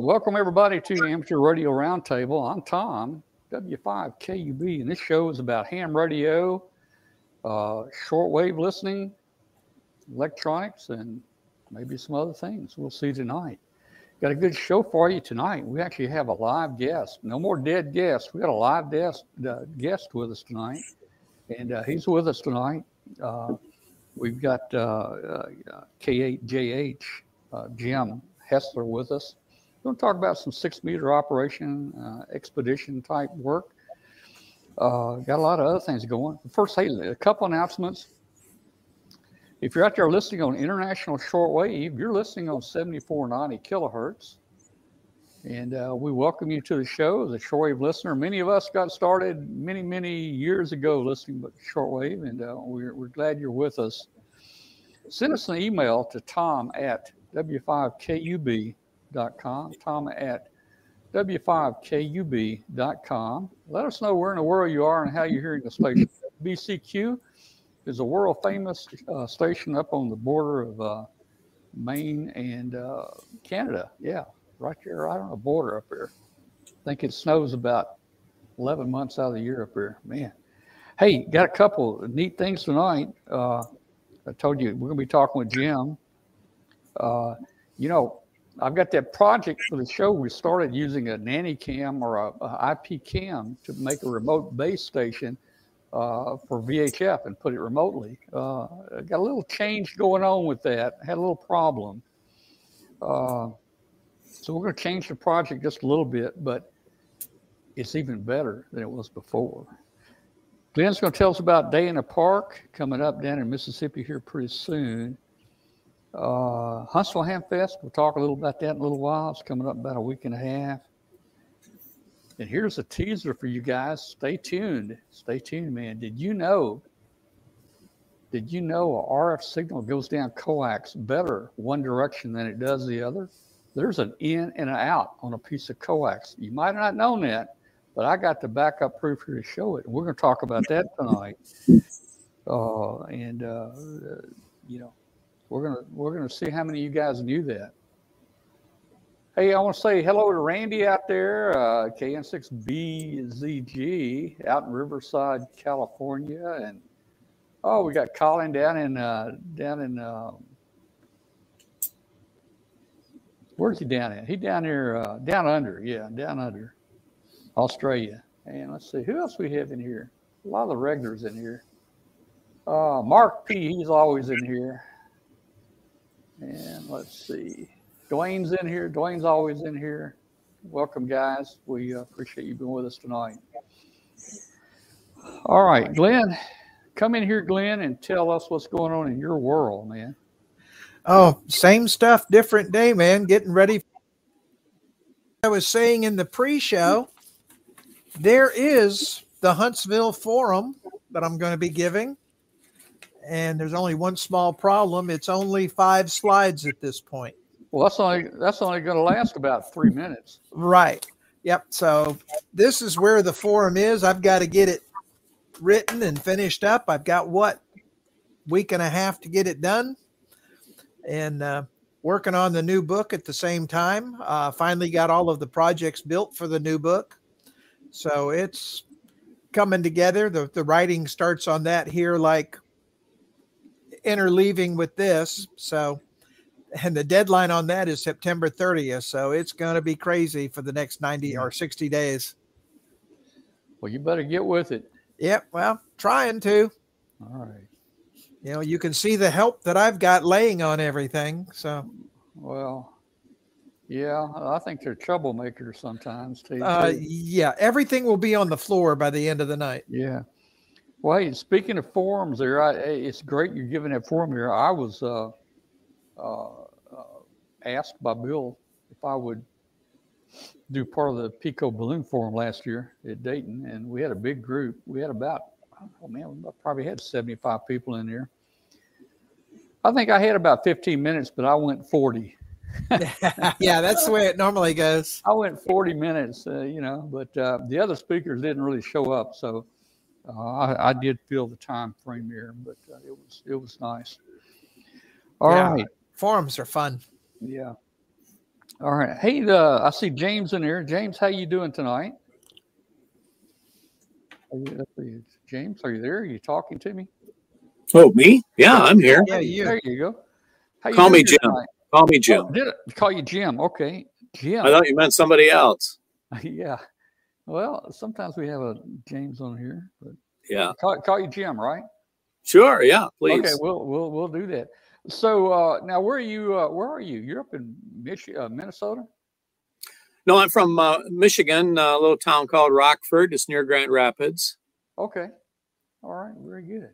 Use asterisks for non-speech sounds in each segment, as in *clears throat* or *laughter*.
Uh, welcome, everybody, to Amateur Radio Roundtable. I'm Tom, W5KUB, and this show is about ham radio, uh, shortwave listening, electronics, and maybe some other things. We'll see tonight. Got a good show for you tonight. We actually have a live guest. No more dead guests. We got a live guest, uh, guest with us tonight, and uh, he's with us tonight. Uh, we've got uh, uh, K8JH, Jim Hessler with us. We're going to talk about some six meter operation, uh, expedition type work. Uh, got a lot of other things going. First, hey, a couple announcements. If you're out there listening on international shortwave, you're listening on 7490 kilohertz. And uh, we welcome you to the show as a shortwave listener. Many of us got started many, many years ago listening to shortwave, and uh, we're, we're glad you're with us. Send us an email to tom at w5kub.com, Tom at w5kub.com. Let us know where in the world you are and how you're hearing the station. BCQ is a world famous uh, station up on the border of uh, Maine and uh, Canada. Yeah, right there, right on the border up here. I think it snows about 11 months out of the year up here. Man. Hey, got a couple neat things tonight. Uh, I told you we're going to be talking with Jim uh, you know, I've got that project for the show. We started using a nanny cam or a, a IP cam to make a remote base station uh, for VHF and put it remotely. Uh, got a little change going on with that. Had a little problem. Uh, so we're going to change the project just a little bit, but it's even better than it was before. Glenn's going to tell us about Day in the Park coming up down in Mississippi here pretty soon. Uh, Huntsville Ham Fest, we'll talk a little about that in a little while. It's coming up about a week and a half. And here's a teaser for you guys. Stay tuned. Stay tuned, man. Did you know? Did you know a RF signal goes down coax better one direction than it does the other? There's an in and an out on a piece of coax. You might not known that, but I got the backup proof here to show it. We're going to talk about that tonight. Uh, and uh, you know, we're gonna we're gonna see how many of you guys knew that. Hey, I want to say hello to Randy out there, uh, KN6BZG out in Riverside, California, and oh, we got Colin down in uh, down in uh, where's he down at? He down here uh, down under, yeah, down under Australia. And let's see who else we have in here. A lot of the regulars in here. Uh, Mark P, he's always in here. And let's see. Dwayne's in here. Dwayne's always in here. Welcome, guys. We uh, appreciate you being with us tonight. All right, Glenn, come in here, Glenn, and tell us what's going on in your world, man. Oh, same stuff, different day, man. Getting ready. I was saying in the pre show, there is the Huntsville Forum that I'm going to be giving and there's only one small problem. It's only five slides at this point. Well, that's only that's only going to last about three minutes. Right. Yep. So this is where the forum is. I've got to get it written and finished up. I've got what week and a half to get it done, and uh, working on the new book at the same time. Uh, finally got all of the projects built for the new book, so it's coming together. The the writing starts on that here like interleaving with this. So, and the deadline on that is September 30th. So it's going to be crazy for the next 90 or 60 days. Well, you better get with it. Yep. Well, trying to. All right. You know, you can see the help that I've got laying on everything. So, well, yeah, I think they're troublemakers sometimes too. Uh, yeah, everything will be on the floor by the end of the night. Yeah. Well, hey, speaking of forums, there, I, it's great you're giving that forum here. I was uh, uh, uh, asked by Bill if I would do part of the Pico Balloon Forum last year at Dayton, and we had a big group. We had about, oh man, we probably had 75 people in there. I think I had about 15 minutes, but I went 40. *laughs* yeah, that's the way it normally goes. I went 40 minutes, uh, you know, but uh, the other speakers didn't really show up, so I, I, did feel the time frame here, but uh, it was it was nice. All yeah, right, forums are fun. Yeah. All right. Hey, uh, I see James in here. James, how you doing tonight? Are you, James, are you there? Are you talking to me? Oh, me? Yeah, I'm here. Yeah, you. There you go. How you Call me doing Jim. Call me Jim. Did it call you Jim? Okay, Jim. I thought you meant somebody else. *laughs* yeah. Well, sometimes we have a James on here, but Yeah. call, call you Jim, right? Sure. Yeah. Please. Okay, we'll we'll we'll do that. So uh, now, where are you? Uh, where are you? You're up in Mich- uh, Minnesota. No, I'm from uh, Michigan, a little town called Rockford. It's near Grand Rapids. Okay. All right. Very good.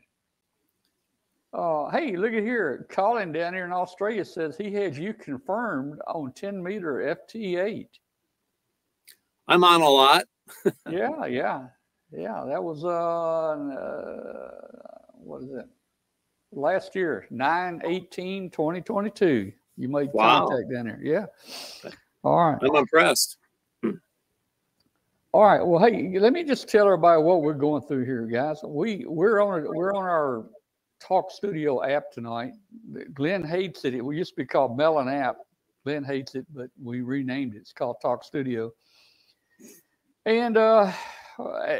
Uh, hey, look at here. Colin down here in Australia says he has you confirmed on 10 meter FT8. I'm on a lot. Yeah, yeah, yeah. That was uh, uh what is it? Last year, 9 18 2022. You made Wow. contact down there. Yeah. All right. I'm impressed. All right. Well, hey, let me just tell everybody what we're going through here, guys. We we're on a, we're on our Talk Studio app tonight. Glenn hates it. It used to be called Melon app. Glenn hates it, but we renamed it. It's called Talk Studio. And uh, *sighs*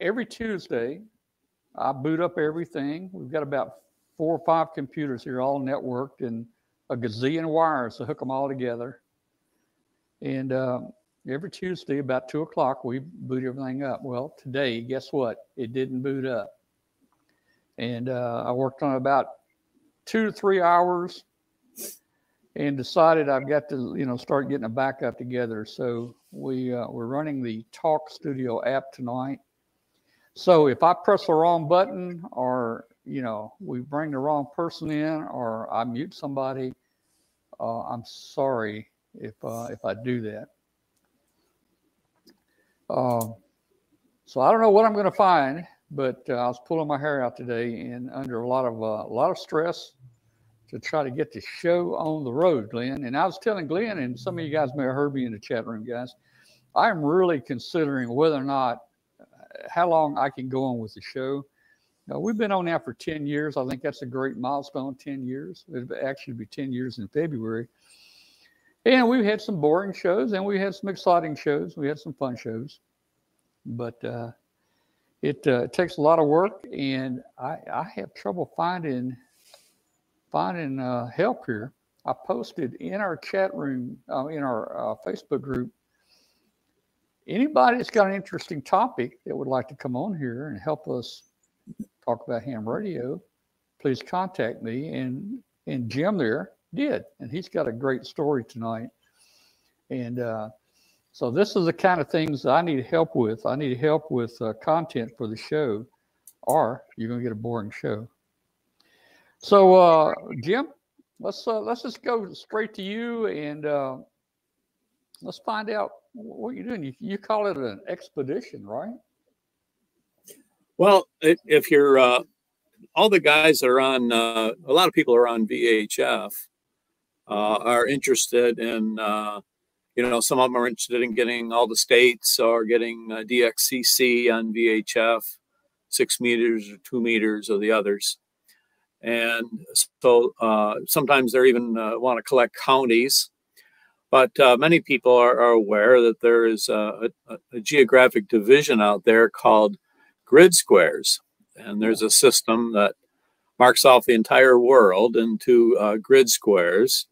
every Tuesday, I boot up everything. We've got about four or five computers here, all networked, and a gazillion wires to hook them all together. And uh, every Tuesday about two o'clock, we boot everything up. Well, today, guess what? It didn't boot up. And uh, I worked on about two to three hours and decided I've got to, you know, start getting a backup together. So we uh, we're running the Talk Studio app tonight. So if I press the wrong button, or you know, we bring the wrong person in, or I mute somebody, uh, I'm sorry if uh, if I do that. Um, so I don't know what I'm going to find, but uh, I was pulling my hair out today and under a lot of uh, a lot of stress to try to get the show on the road, Glenn. And I was telling Glenn, and some of you guys may have heard me in the chat room, guys. I'm really considering whether or not uh, how long I can go on with the show. Now, we've been on now for 10 years. I think that's a great milestone 10 years. It'll actually be 10 years in February. And we've had some boring shows and we had some exciting shows. We had some fun shows. But uh, it, uh, takes a lot of work, and I, I have trouble finding finding uh, help here. I posted in our chat room, uh, in our uh, Facebook group, anybody that's got an interesting topic that would like to come on here and help us talk about ham radio, please contact me. And and Jim there did, and he's got a great story tonight. And uh, so this is the kind of things I need help with. I need help with uh, content for the show, or you're gonna get a boring show. So uh, Jim, let's uh, let's just go straight to you and uh, let's find out what you're doing. You, you call it an expedition, right? Well, if you're uh, all the guys that are on, uh, a lot of people are on VHF, uh, are interested in, uh, you know, some of them are interested in getting all the states or getting uh, DXCC on VHF, six meters or two meters or the others. And so uh, sometimes they're even uh, want to collect counties. But uh, many people are, are aware that there is a, a, a geographic division out there called grid squares. And there's a system that marks off the entire world into uh, grid squares.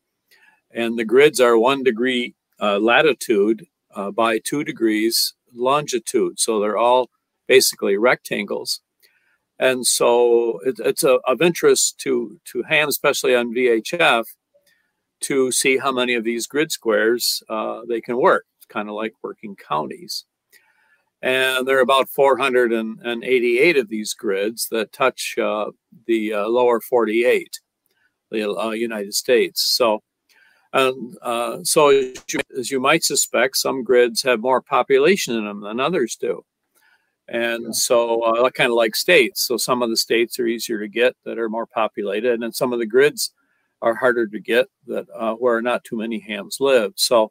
And the grids are one degree uh, latitude uh, by two degrees longitude. So they're all basically rectangles. And so it, it's a, of interest to, to ham, especially on VHF, to see how many of these grid squares uh, they can work. It's kind of like working counties. And there are about 488 of these grids that touch uh, the uh, lower 48, the uh, United States. So, um, uh, so as you, as you might suspect, some grids have more population in them than others do. And Yeah. so, uh, kind of like states. So, some of the states are easier to get that are more populated, and some of the grids are harder to get that uh, where not too many hams live. So,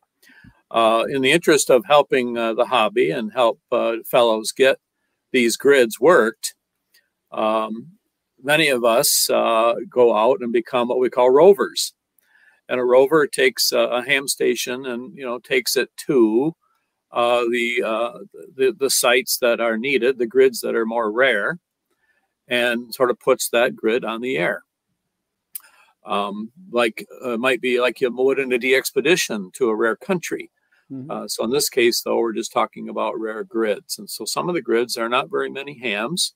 uh, in the interest of helping uh, the hobby and help uh, fellows get these grids worked, um, many of us uh, go out and become what we call rovers. and a rover takes a, a ham station and you know takes it to uh, the, uh, the the sites that are needed, the grids that are more rare, and sort of puts that grid on the air. Um, like uh, might be like you would in a expedition to a rare country. Mm-hmm. Uh, so in this case, though, we're just talking about rare grids, and so some of the grids are not very many hams.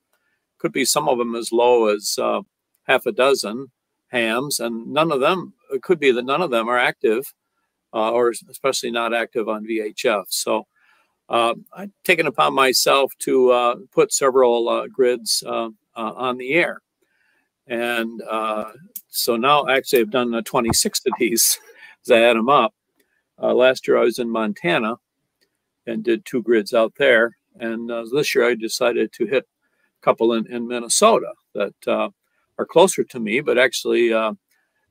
Could be some of them as low as uh, half a dozen hams, and none of them. It could be that none of them are active, uh, or especially not active on VHF. So uh, I've taken upon myself to uh, put several uh, grids uh, on the air, and so now actually I've done 26 of these *laughs* as I add them up. last year I was in Montana and did two grids out there, and this year I decided to hit a couple in, in Minnesota that are closer to me, but actually uh,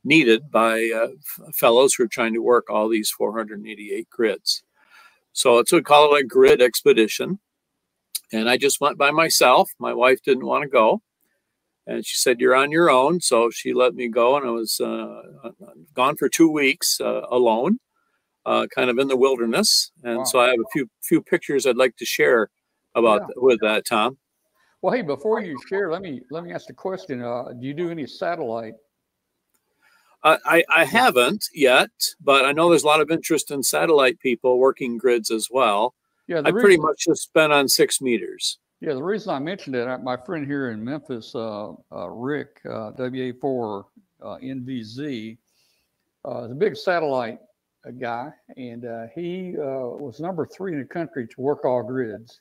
needed by uh, fellows who are trying to work all these 488 grids. So it's we call it a grid expedition. And I just went by myself. My wife didn't want to go. And she said, You're on your own. So she let me go. And I was uh, gone for two weeks uh, alone, uh, kind of in the wilderness. And wow. so I have a few few pictures I'd like to share about yeah. with that, Tom. Well, hey, before you share, let me let me ask a question. Uh, do you do any satellite? Uh, I I haven't yet, but I know there's a lot of interest in satellite people working grids as well. Yeah, I pretty much just been on six meters. Yeah, the reason I mentioned it, my friend here in Memphis, uh, uh Rick uh, WA4 uh, NVZ, is a big satellite guy, and he was number three in the country to work all grids.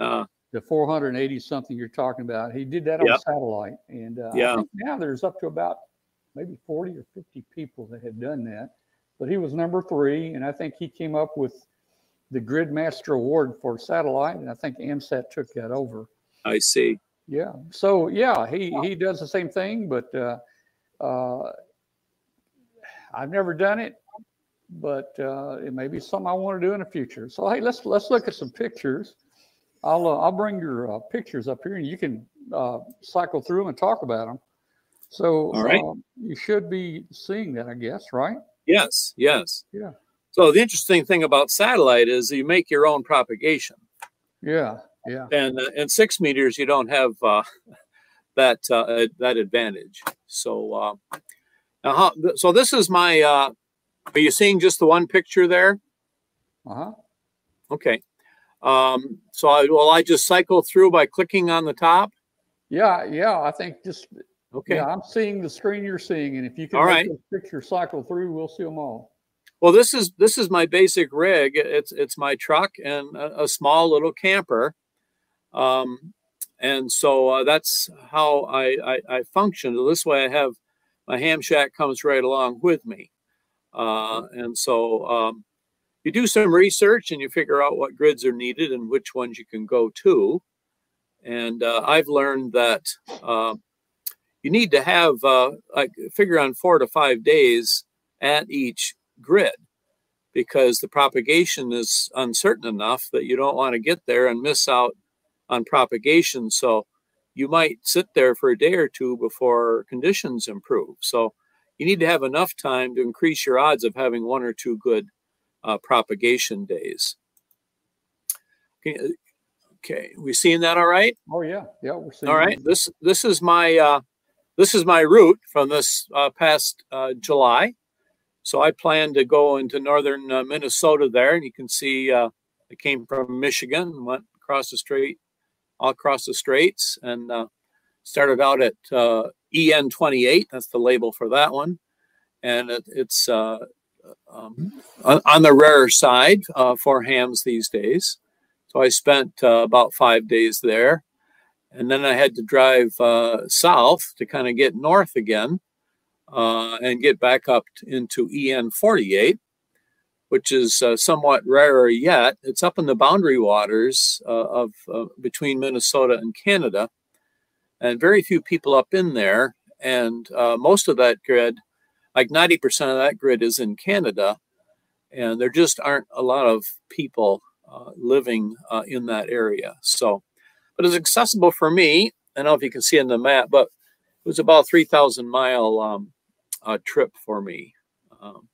Uh, the 480 something you're talking about. He did that on yep. satellite, and uh, yeah. now there's up to about maybe 40 or 50 people that had done that. But he was number three, and I think he came up with the Gridmaster Award for satellite, and I think AMSAT took that over. I see. Yeah. So yeah, he he does the same thing, but uh, uh, I've never done it, but uh, it may be something I want to do in the future. So hey, let's let's look at some pictures. I'll uh, I'll bring your uh, pictures up here, and you can uh, cycle through them and talk about them. So, all right, um, you should be seeing that, I guess, right? Yes, yes. Yeah. So the interesting thing about satellite is you make your own propagation. Yeah, yeah. And uh, in six meters, you don't have uh, *laughs* that uh, that advantage. So uh, now, how, so this is my. Uh, are you seeing just the one picture there? Uh huh. Okay. Um, so I, will I just cycle through by clicking on the top? Yeah, yeah. I think just okay. Yeah, I'm seeing the screen you're seeing, and if you can all right. picture cycle through, we'll see them all. Well, this is this is my basic rig. It's it's my truck and a, a small little camper, um, and so uh, that's how I, I, I function. This way, I have my ham shack comes right along with me, uh, and so um, you do some research and you figure out what grids are needed and which ones you can go to. And uh, I've learned that uh, you need to have uh, like figure on four to five days at each grid because the propagation is uncertain enough that you don't want to get there and miss out on propagation. So you might sit there for a day or two before conditions improve. So you need to have enough time to increase your odds of having one or two good uh, propagation days. Okay, we seeing that all right? Oh yeah, yeah, we're seeing. All right, this this is my uh, this is my route from this uh, past uh, July. So I plan to go into northern uh, Minnesota there, and you can see uh, I came from Michigan, went across the strait, all across the straits, and uh, started out at uh, EN 28. That's the label for that one, and it, it's um, on, on, the rarer side uh, for hams these days. So I spent uh, about five days there. And then I had to drive uh, south to kind of get north again uh, and get back up into EN 48, which is uh, somewhat rarer yet. It's up in the boundary waters uh, of between Minnesota and Canada. And very few people up in there. And most of that grid like 90% of that grid is in Canada, and there just aren't a lot of people uh, living uh, in that area. So, but it's accessible for me. I don't know if you can see in the map, but it was about 3,000 mile um, uh, trip for me. Um,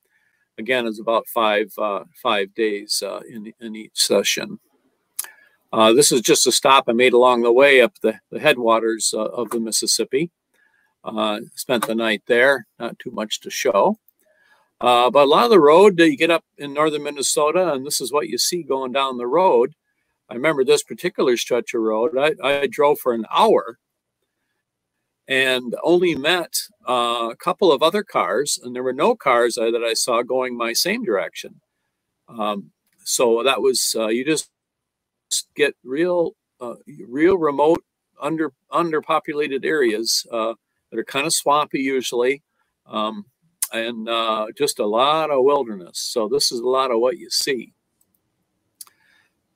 again, it's about five uh, five days uh, in in each session. Uh, this is just a stop I made along the way up the, the headwaters uh, of the Mississippi. Uh, spent the night there, not too much to show. But a lot of the road, you get up in northern Minnesota, and this is what you see going down the road. I remember this particular stretch of road. I, I drove for an hour and only met uh, a couple of other cars, and there were no cars uh, that I saw going my same direction. Um, so that was uh, you just get real, uh, real remote, under underpopulated areas uh, that are kind of swampy usually, um, and uh, just a lot of wilderness. So this is a lot of what you see.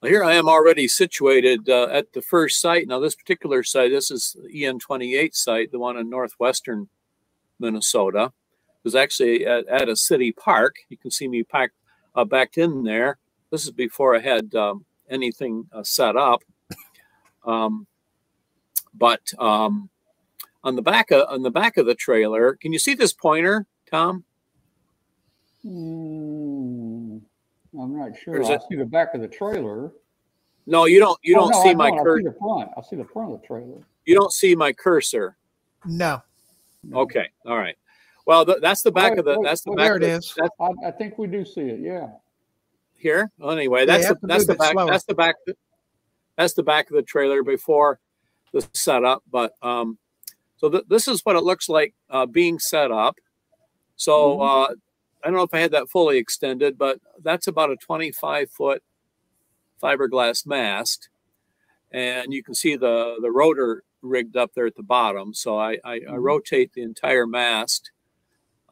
Here I am already situated uh, at the first site. Now, this particular site, this is the EN28 site, the one in northwestern Minnesota. It was actually at, at a city park. You can see me packed, uh, backed in there. This is before I had um, anything uh, set up. Um, but um, on the back of on the back of the trailer, can you see this pointer, Tom? Mm. I'm not sure. I see the back of the trailer. No, you don't. You oh, don't no, see I my cursor. I see the front. I see the front of the trailer. You don't see my cursor. No. Okay. All right. Well, th- that's the back wait, of the. Wait, that's the wait, back. There it the, is. I, I, think we do see it. Yeah. Here. Well, anyway, that's yeah, the, that's the back. Slower. That's the back. That's the back of the trailer before the setup. But um, so th- this is what it looks like uh, being set up. So mm-hmm. uh, I don't know if I had that fully extended, but that's about a 25 foot fiberglass mast. And you can see the, the rotor rigged up there at the bottom. So I, I, mm-hmm. I rotate the entire mast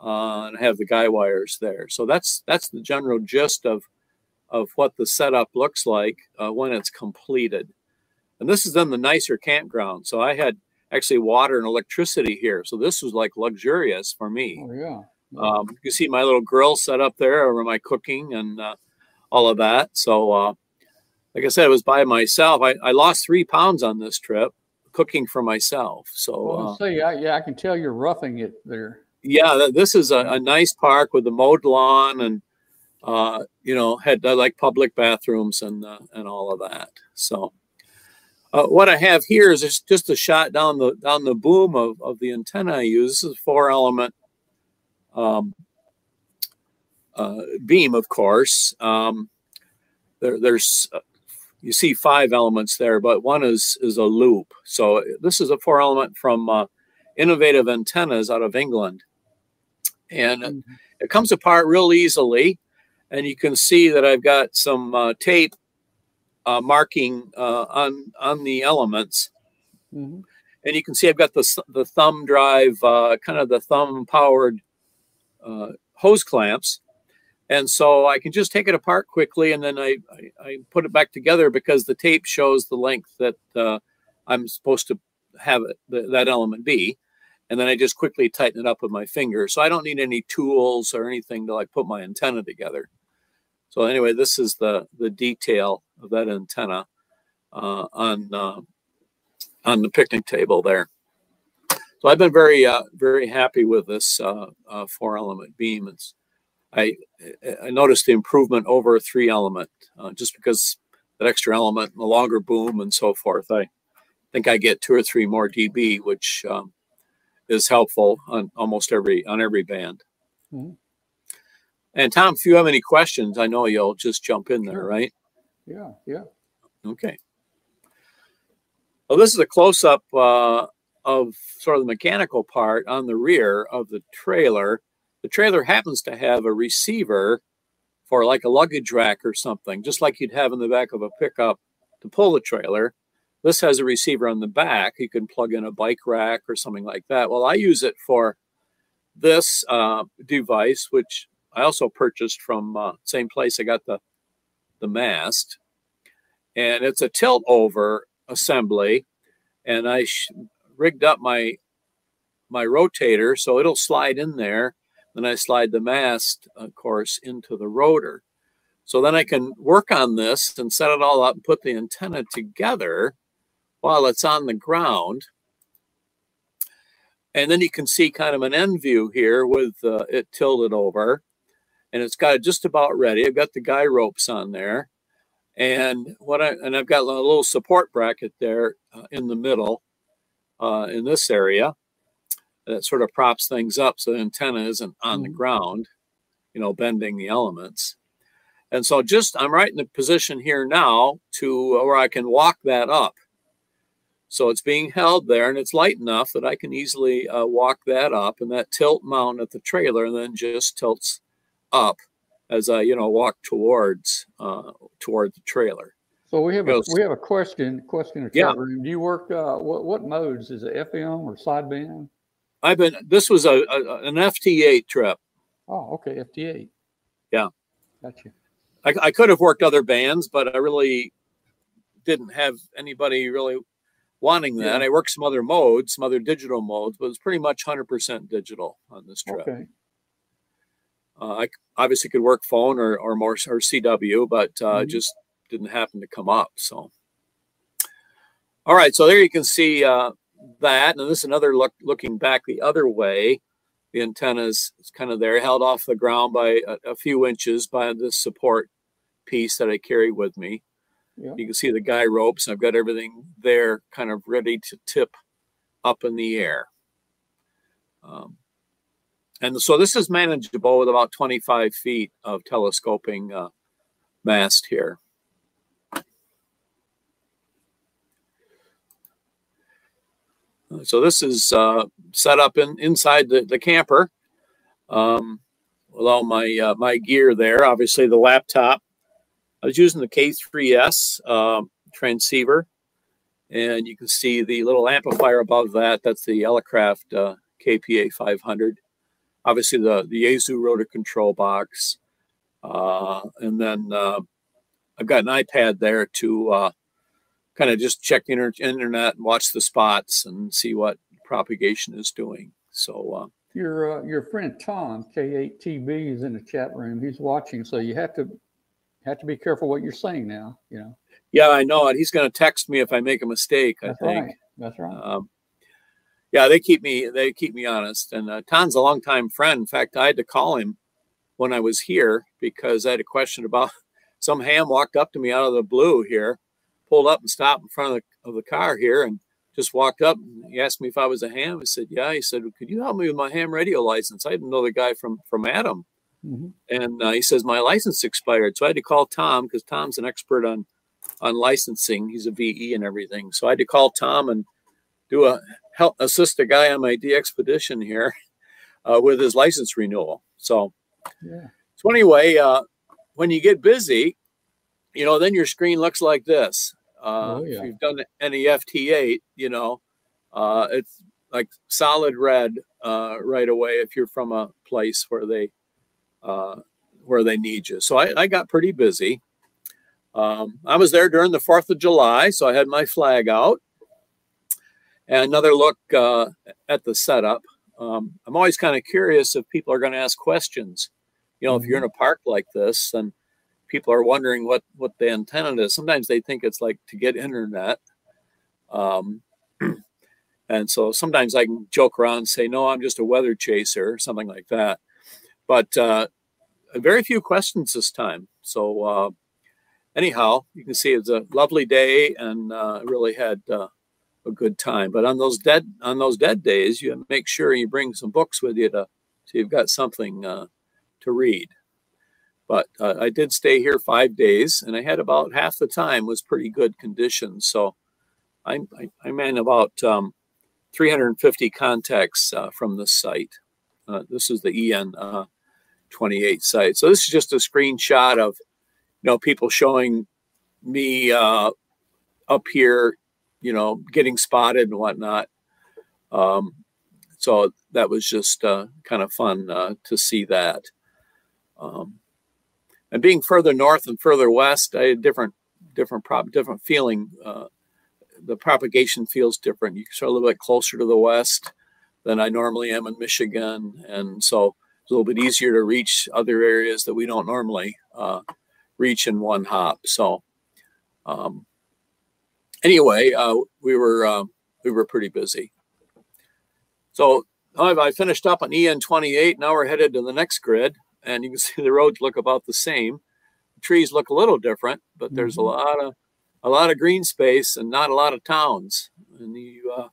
uh, and have the guy wires there. So that's that's the general gist of of what the setup looks like uh, when it's completed. And this is in the nicer campground. So I had actually water and electricity here. So this was like luxurious for me. Oh, yeah. Um, you can see my little grill set up there over my cooking and uh, all of that. So, uh, like I said, it was by myself. I, I, lost three pounds on this trip cooking for myself. So, well, uh, see, I, yeah, I can tell you're roughing it there. Yeah, this is a, a nice park with a mowed lawn and, uh, you know, had I like public bathrooms and uh, and all of that. So, uh, what I have here is just a shot down the down the boom of, of the antenna I use. This is a four element um, uh, beam, of course. Um, there, there's uh, you see five elements there, but one is is a loop. So this is a four element from uh, InnovAntennas out of England, and mm-hmm. it comes apart real easily. And you can see that I've got some uh, tape uh, marking uh, on on the elements. Mm-hmm. And you can see I've got the, the thumb drive, kind of the thumb powered uh, hose clamps. And so I can just take it apart quickly and then I, I, I, put it back together because the tape shows the length that uh, I'm supposed to have it, that element be. And then I just quickly tighten it up with my finger. So I don't need any tools or anything to like put my antenna together. So anyway, this is the, the detail of that antenna uh, on, uh, on the picnic table there. So I've been very, uh, very happy with this uh, uh, four element beam. It's, I, I noticed the improvement over a three element uh, just because that extra element the longer boom and so forth. I think I get two or three more dB, which um, is helpful on almost every on every band. Mm-hmm. And Tom, if you have any questions, I know you'll just jump in there, right? Yeah, yeah. Okay. Well, this is a close up uh, of sort of the mechanical part on the rear of the trailer. The trailer happens to have a receiver for like a luggage rack or something, just like you'd have in the back of a pickup to pull the trailer. This has a receiver on the back. You can plug in a bike rack or something like that. Well, I use it for this uh, device, which I also purchased from uh, same place I got the the mast, and it's a tilt over assembly. And I rigged up my my rotator so it'll slide in there. Then I slide the mast, of course, into the rotor. So then I can work on this and set it all up and put the antenna together while it's on the ground. And then you can see kind of an end view here with uh, it tilted over. and it's got it just about ready. I've got the guy ropes on there, and what I and I've got a little support bracket there uh, in the middle, uh, in this area, that sort of props things up so the antenna isn't on the Mhm. ground, you know, bending the elements. And so just I'm right in the position here now to uh, where I can walk that up. So it's being held there and it's light enough that I can easily uh, walk that up and that tilt mount at the trailer and then just tilts up as I, you know, walk towards uh, toward the trailer. So we have a, we have a question, question in the Yeah. chat room. Do you work, uh, what, what modes? Is it FM or sideband? I've been this was a, a an FT8 trip. Oh, okay, FT8. Yeah. Gotcha. I, I could have worked other bands, but I really didn't have anybody really wanting that. I worked some other modes, some other digital modes, but it's pretty much 100% digital on this trip. Okay. Uh, I obviously could work phone or or more or CW, but uh, Mhm. just didn't happen to come up. So, all right, so there you can see uh, that, and this is another look looking back the other way. The antenna is is kind of there, held off the ground by a, a few inches by this support piece that I carry with me. Yeah. You can see the guy ropes. I've got everything there, kind of ready to tip up in the air. Um, and so this is manageable with about 25 feet of telescoping uh, mast here. So this is uh, set up in inside the, the camper um, with all my uh, my gear there. Obviously the laptop. I was using the K3S um, transceiver, and you can see the little amplifier above that. That's the Elecraft uh, KPA 500 obviously the the Yaesu rotor control box, uh, and then uh, I've got an iPad there to uh, kind of just check the inter- internet and watch the spots and see what propagation is doing. So uh, Your, uh, your friend Tom, K8TB is in the chat room. He's watching, so you have to, have to be careful what you're saying now, you know. yeah, I know it. He's going to text me if I make a mistake. I think. right. That's right. Um, yeah, they keep me they keep me honest. And uh, Tom's a longtime friend. In fact, I had to call him when I was here because I had a question about *laughs* some ham walked up to me out of the blue here, pulled up and stopped in front of the, of the car here, and just walked up. And he asked me if I was a ham. I said, "Yeah." He said, "Could you help me with my ham radio license?" I didn't know the guy from from Adam, Mhm. and uh, he says my license expired. So I had to call Tom because Tom's an expert on on licensing. He's a VE and everything. So I had to call Tom and do a help assist a guy on my DXpedition here *laughs* uh, with his license renewal. So Yeah. so anyway, uh, when you get busy, you know, then your screen looks like this. Uh, Oh, yeah. If you've done any FT8, you know, uh, it's like solid red uh, right away if you're from a place where they uh, where they need you. So I, I got pretty busy. Um, I was there during the Fourth of July, so I had my flag out. And another look uh, at the setup. Um, I'm always kind of curious if people are going to ask questions. You know, if you're in a park like this, and people are wondering what what the antenna is. Sometimes they think it's like to get internet. Um, *clears throat* and so sometimes I can joke around and say, "No, I'm just a weather chaser," or something like that. But uh, very few questions this time. So uh, anyhow, you can see it's a lovely day, and uh, really had uh, a good time. But on those dead on those dead days, you make sure you bring some books with you to so you've got something uh, to read. But uh, I did stay here five days, and I had about half the time was pretty good conditions. So I'm I'm in about um, 350 contacts uh, from this site. Uh, this is the EN uh, 28 site. So this is just a screenshot of you know people showing me uh, up here, you know, getting spotted and whatnot. Um, so that was just uh, kind of fun to see that. Um, and being further north and further west, I had different, different, prop, different feeling. Uh, the propagation feels different. You start a little bit closer to the west than I normally am in Michigan, and so it's a little bit easier to reach other areas that we don't normally uh, reach in one hop. So, um, anyway, uh, we were uh, we were pretty busy. So I I finished up on EN28. Now we're headed to the next grid, and you can *laughs* see the roads look about the same. The trees look a little different, but there's a lot of a lot of green space and not a lot of towns. And you uh,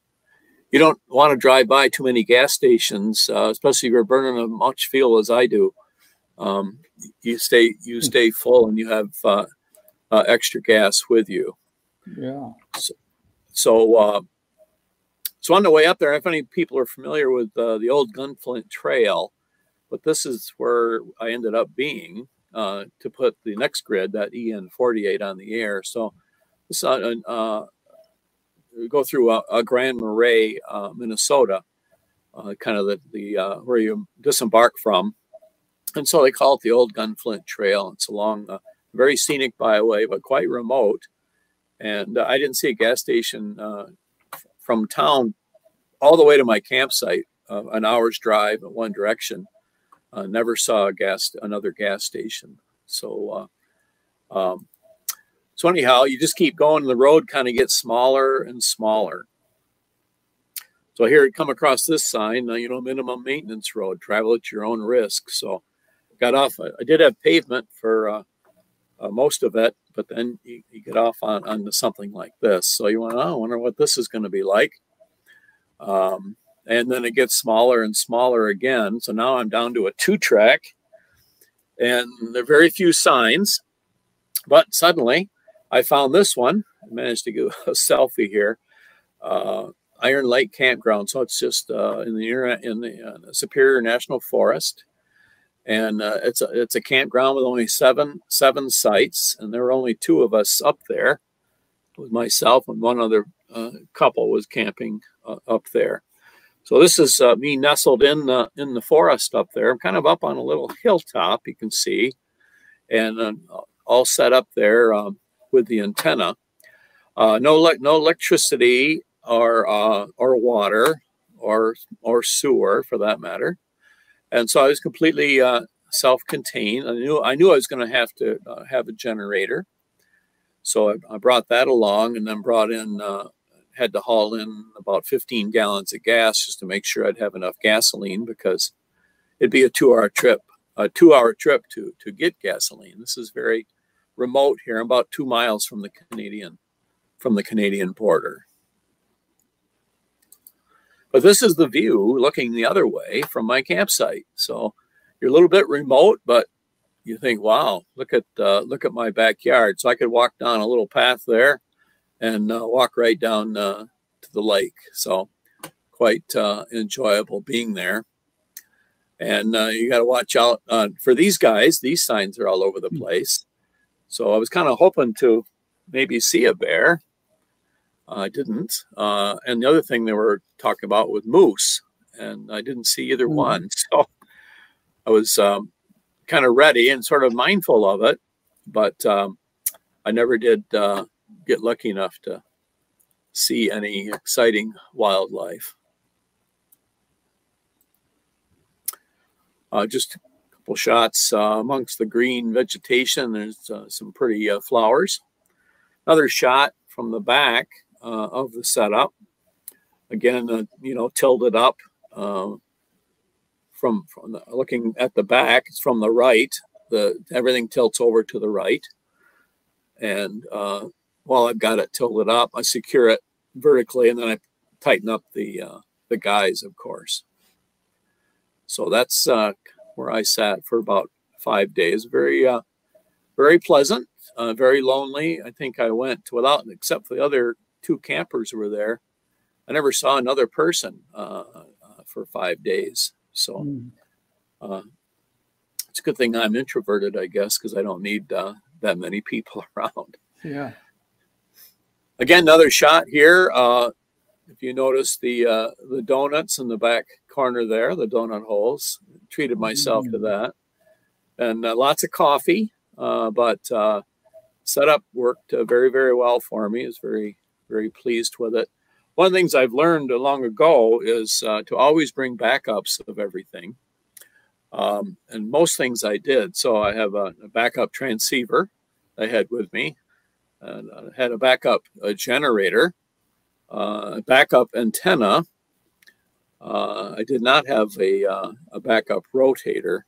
you don't want to drive by too many gas stations, uh, especially if you're burning as much fuel as I do. Um, you stay you stay full and you have uh, uh, extra gas with you. Yeah. So, uh, so on the way up there, if any people are familiar with uh, the old Gunflint Trail, but this is where I ended up being uh, to put the next grid, that EN48, on the air. So, this uh, uh, go through a, a Grand Marais, uh, Minnesota, uh, kind of the, the uh, where you disembark from, and so they call it the old Gunflint Trail. It's along a very scenic byway, but quite remote and I didn't see a gas station from town all the way to my campsite, uh, an hour's drive in one direction. Uh, never saw a gas another gas station. So, uh, um, so anyhow, you just keep going. The road kind of gets smaller and smaller. So here, come across this sign, uh, you know, minimum maintenance road. Travel at your own risk. So, got off. I, I did have pavement for uh, uh, most of it, but then you, you get off on onto something like this. So you want, oh, I wonder what this is going to be like. Um, and then it gets smaller and smaller again. So now I'm down to a two track, and there are very few signs. But suddenly, I found this one. I managed to get *laughs* a selfie here. Uh, Iron Lake Campground. So it's just uh, in the in the uh, Superior National Forest and uh, it's a it's a campground with only seven seven sites, and there were only two of us up there, with myself and one other uh, couple was camping uh, up there. So this is uh, me nestled in the in the forest up there. I'm kind of up on a little *laughs* hilltop, you can see, and uh, all set up there um, with the antenna. Uh, no le- no electricity or or water or or sewer for that matter and so I was completely uh, self-contained. I knew I knew I was going to have to uh, have a generator, so I, I, brought that along, and then brought in uh, had to haul in about 15 gallons of gas just to make sure I'd have enough gasoline because it'd be a two-hour trip, a two-hour trip to to get gasoline. This is very remote here, I'm about two miles from the Canadian from the Canadian border. But this is the view looking the other way from my campsite. So you're a little bit remote, but you think, wow, look at uh, look at my backyard. So I could walk down a little path there and uh, walk right down uh, to the lake. So quite uh, enjoyable being there. And uh, you got to watch out uh, for these guys. These signs are all over the place. So I was kind of hoping to maybe see a bear. I didn't. Uh, and the other thing they were talking about was moose, and I didn't see either Mhm. one. *laughs* So I was um, kind of ready and sort of mindful of it, but um, I never did uh, get lucky enough to see any exciting wildlife. Uh, just a couple shots uh, amongst the green vegetation. There's uh, some pretty uh, flowers. Another shot from the back uh, of the setup. Again, uh, you know, tilted up from, from the, looking at the back. It's from the right. The everything tilts over to the right, and while I've got it tilted up, I secure it vertically, and then I tighten up the uh, the guys, of course. So that's uh, where I sat for about five days. Very, uh, very pleasant. Uh, very lonely. I think I went without, except for the other two campers who were there. I never saw another person uh, uh, for five days. So Mm. uh, it's a good thing I'm introverted, I guess, because I don't need uh, that many people *laughs* around. Yeah. Again, another shot here. Uh, if you notice the uh, the donuts in the back corner there, the donut holes, treated myself to Mm. that, and uh, lots of coffee. Uh, but uh, setup worked uh, very very well for me. I was very very pleased with it. One of the things I've learned long ago is uh, to always bring backups of everything. Um, and most things I did. So I have a, a backup transceiver I had with me, had a backup a generator, uh, backup antenna. Uh, I did not have a, uh, a backup rotator,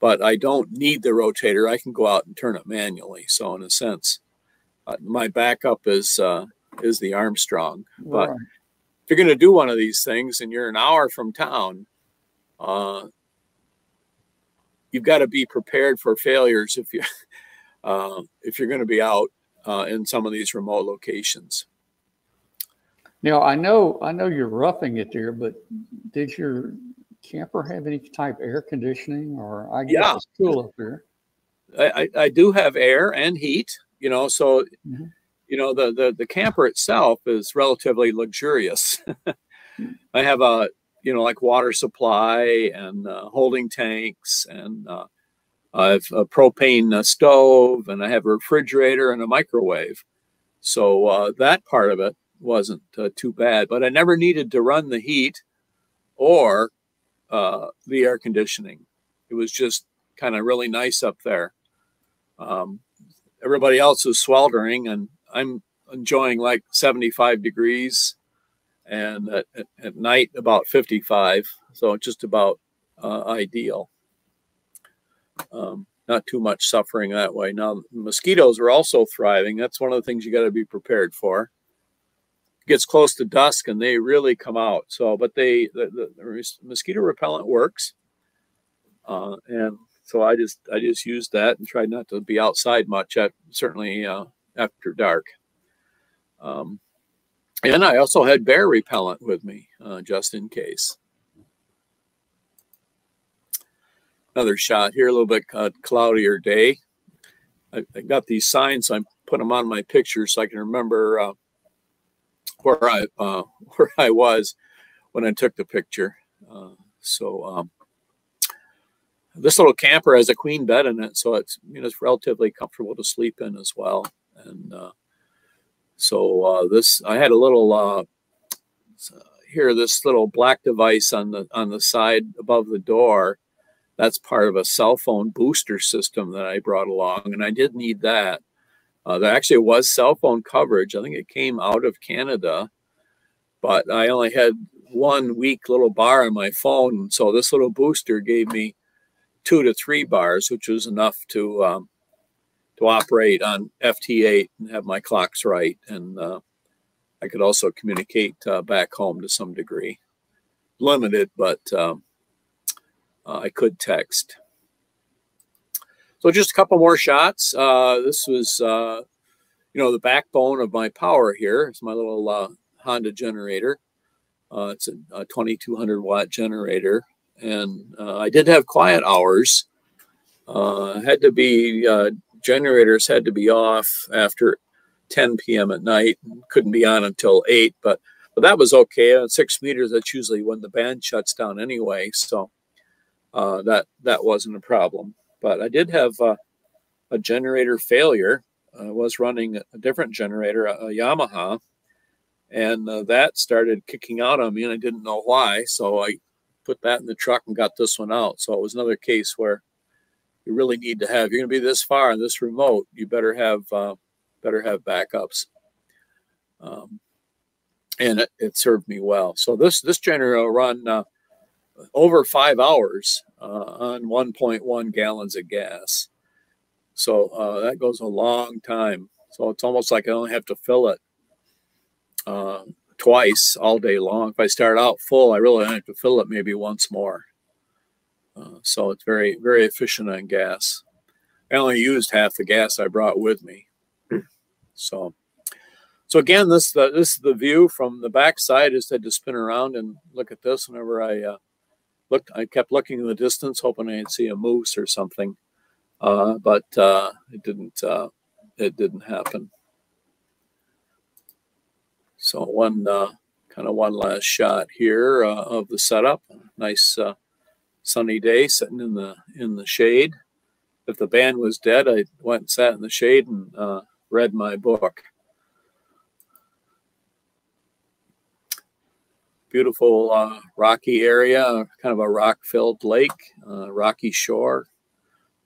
but I don't need the rotator. I can go out and turn it manually. So in a sense, uh, my backup is uh, is the Armstrong. But Right. if you're going to do one of these things and you're an hour from town, uh, you've got to be prepared for failures if you *laughs* uh, if you're going to be out uh, in some of these remote locations. Now, I know, I know you're roughing it there, but did your camper have any type of air conditioning or I guess Yeah. it's cool up there? I, I, I do have air and heat, you know, so Mhm. you know the, the the camper itself is relatively luxurious. *laughs* I have a you know like water supply and uh, holding tanks and uh, I have a propane uh, stove and I have a refrigerator and a microwave. So uh, that part of it wasn't uh, too bad, but I never needed to run the heat or uh, the air conditioning. It was just kind of really nice up there. Um, everybody else is sweltering, and I'm enjoying like 75 degrees, and at, at, night about 55. So just about uh, ideal. Um, not too much suffering that way. Now mosquitoes are also thriving. That's one of the things you got to be prepared for. It gets close to dusk and they really come out. So, but they the, the, the mosquito repellent works, uh, and so I just I just used that and tried not to be outside much. At certainly uh, after dark. Um, and I also had bear repellent with me uh, just in case. Another shot here, a little bit cloudier day. I, I, got these signs. So I put them on my picture so I can remember uh, where I uh, *laughs* where I was when I took the picture. Uh, so um, this little camper has a queen bed in it, so it's you know it's relatively comfortable to sleep in as well. And uh, so uh, this I had a little uh, here this little black device on the on the side above the door. That's part of a cell phone booster system that I brought along, and I did need that. Uh, there actually was cell phone coverage. I think it came out of Canada, but I only had one weak little bar on my phone, so this little booster gave me two to three bars, which was enough to um, to operate on FT8 and have my clocks right, and uh, I could also communicate uh, back home to some degree, limited, but um, uh, I could text. So just a couple more shots. Uh, this was, uh, you know, the backbone of my power here. It's my little uh, Honda generator. Uh, it's a, a 2200 watt generator and uh, I did have quiet hours. Had to be generators had to be off after 10 p.m. at night. Couldn't be on until eight, but but that was okay. At six meters, that's usually when the band shuts down anyway, so uh, that that wasn't a problem. But I did have uh, a generator failure. I was running a different generator, a, Yamaha, and uh, that started kicking out on me, and I didn't know why. So I put that in the truck and got this one out. So it was another case where you really need to have. You're going to be this far and this remote. You better have uh, better have backups. Um, and it, it, served me well. So this this generator will run uh, over five hours uh, on 1.1 gallons of gas. So uh, that goes a long time. So it's almost like I only have to fill it uh, twice all day long. If I start out full, I really only have to fill it maybe once more. Uh, so it's very, very efficient on gas. I only used half the gas I brought with me. So, so again, this the this is the view from the back side. I just had to spin around and look at this whenever I uh, looked. I kept looking in the distance, hoping I'd see a moose or something, uh, but uh, it didn't. Uh, it didn't happen. So one uh, kind of one last shot here uh, of the setup. Nice uh, sunny day, sitting in the in the shade. If the band was dead, I went and sat in the shade and read my book. Beautiful uh, rocky area, kind of a rock-filled lake, uh, rocky shore,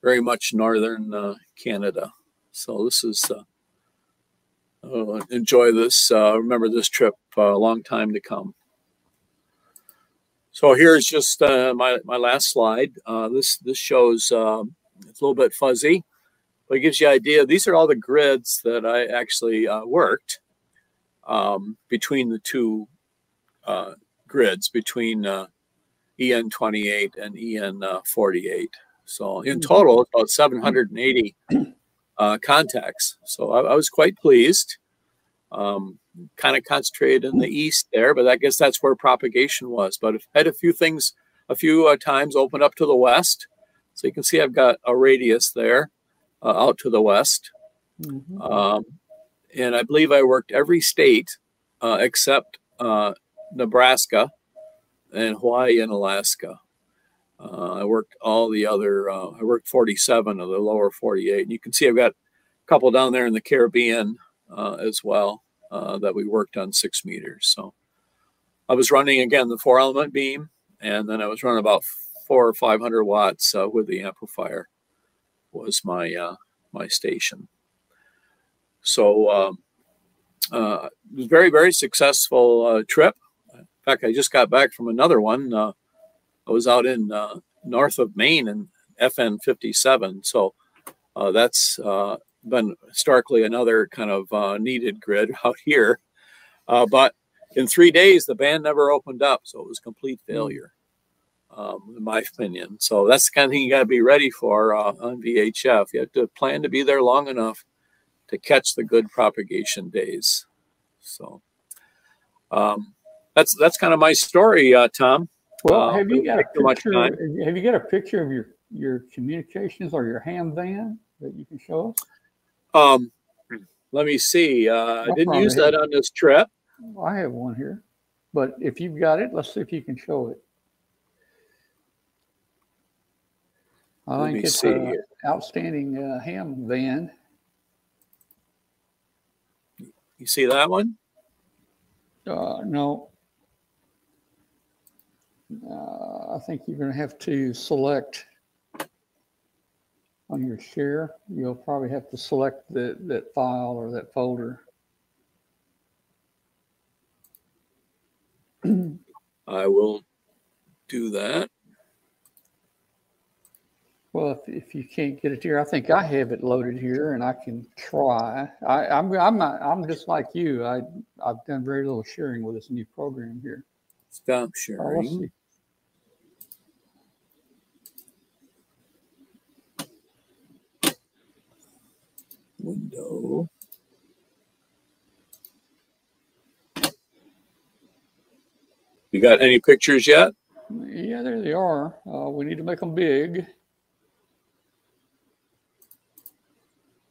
very much northern Canada. So this is uh, enjoy this. Uh, remember this trip uh, a long time to come. So here's just uh, my my last slide. Uh, this this shows it's a little bit fuzzy, but it gives you an idea. These are all the grids that I actually uh, worked um, between the two uh, grids between uh, EN 28 and EN uh, 48. So in Mhm. total, about 780 uh, contacts. So I, I was quite pleased. Um, kind of concentrated in the east there, but I guess that's where propagation was. But I've had a few things, a few uh, times open up to the west. So you can see I've got a radius there uh, out to the west. Mhm. Um, and I believe I worked every state uh, except uh, Nebraska and Hawaii and Alaska. Uh, I worked all the other, uh, I worked 47 of the lower 48. And you can see I've got a couple down there in the Caribbean uh, as well uh, that we worked on six meters. So I was running again the four element beam, and then I was running about four or 500 watts uh, with the amplifier was my uh, my station. So um, it was very very successful trip. In fact, I just got back from another one. Uh, I was out in uh, north of Maine in FN 57. So uh, that's uh, been starkly another kind of uh, needed grid *laughs* out here. Uh, but in three days, the band never opened up, so it was complete failure, um, in my opinion. So that's the kind of thing you got to be ready for uh, on VHF. You have to plan to be there long enough to catch the good propagation days. So um, that's that's kind of my story, uh, Tom. Well, Uh, have you got a picture? time. Have you got a picture of your your communications or your ham van that you can show us? Um, let me see. Uh, I didn't use that on this trip. I have one here, but if you've got it, let's see if you can show it. I Let think it's see an outstanding uh, ham van. You see that one? Uh, no. Uh, I think you're going to have to select on your share. You'll probably have to select that, that file or that folder. I will do that. Well, if, if you can't get it here, I think I have it loaded here and I can try. I, I'm, I'm not, I'm just like you. I, I've done very little sharing with this new program here. Stop sharing. Window. You got any pictures yet? Yeah, there they are. Uh, we need to make them big.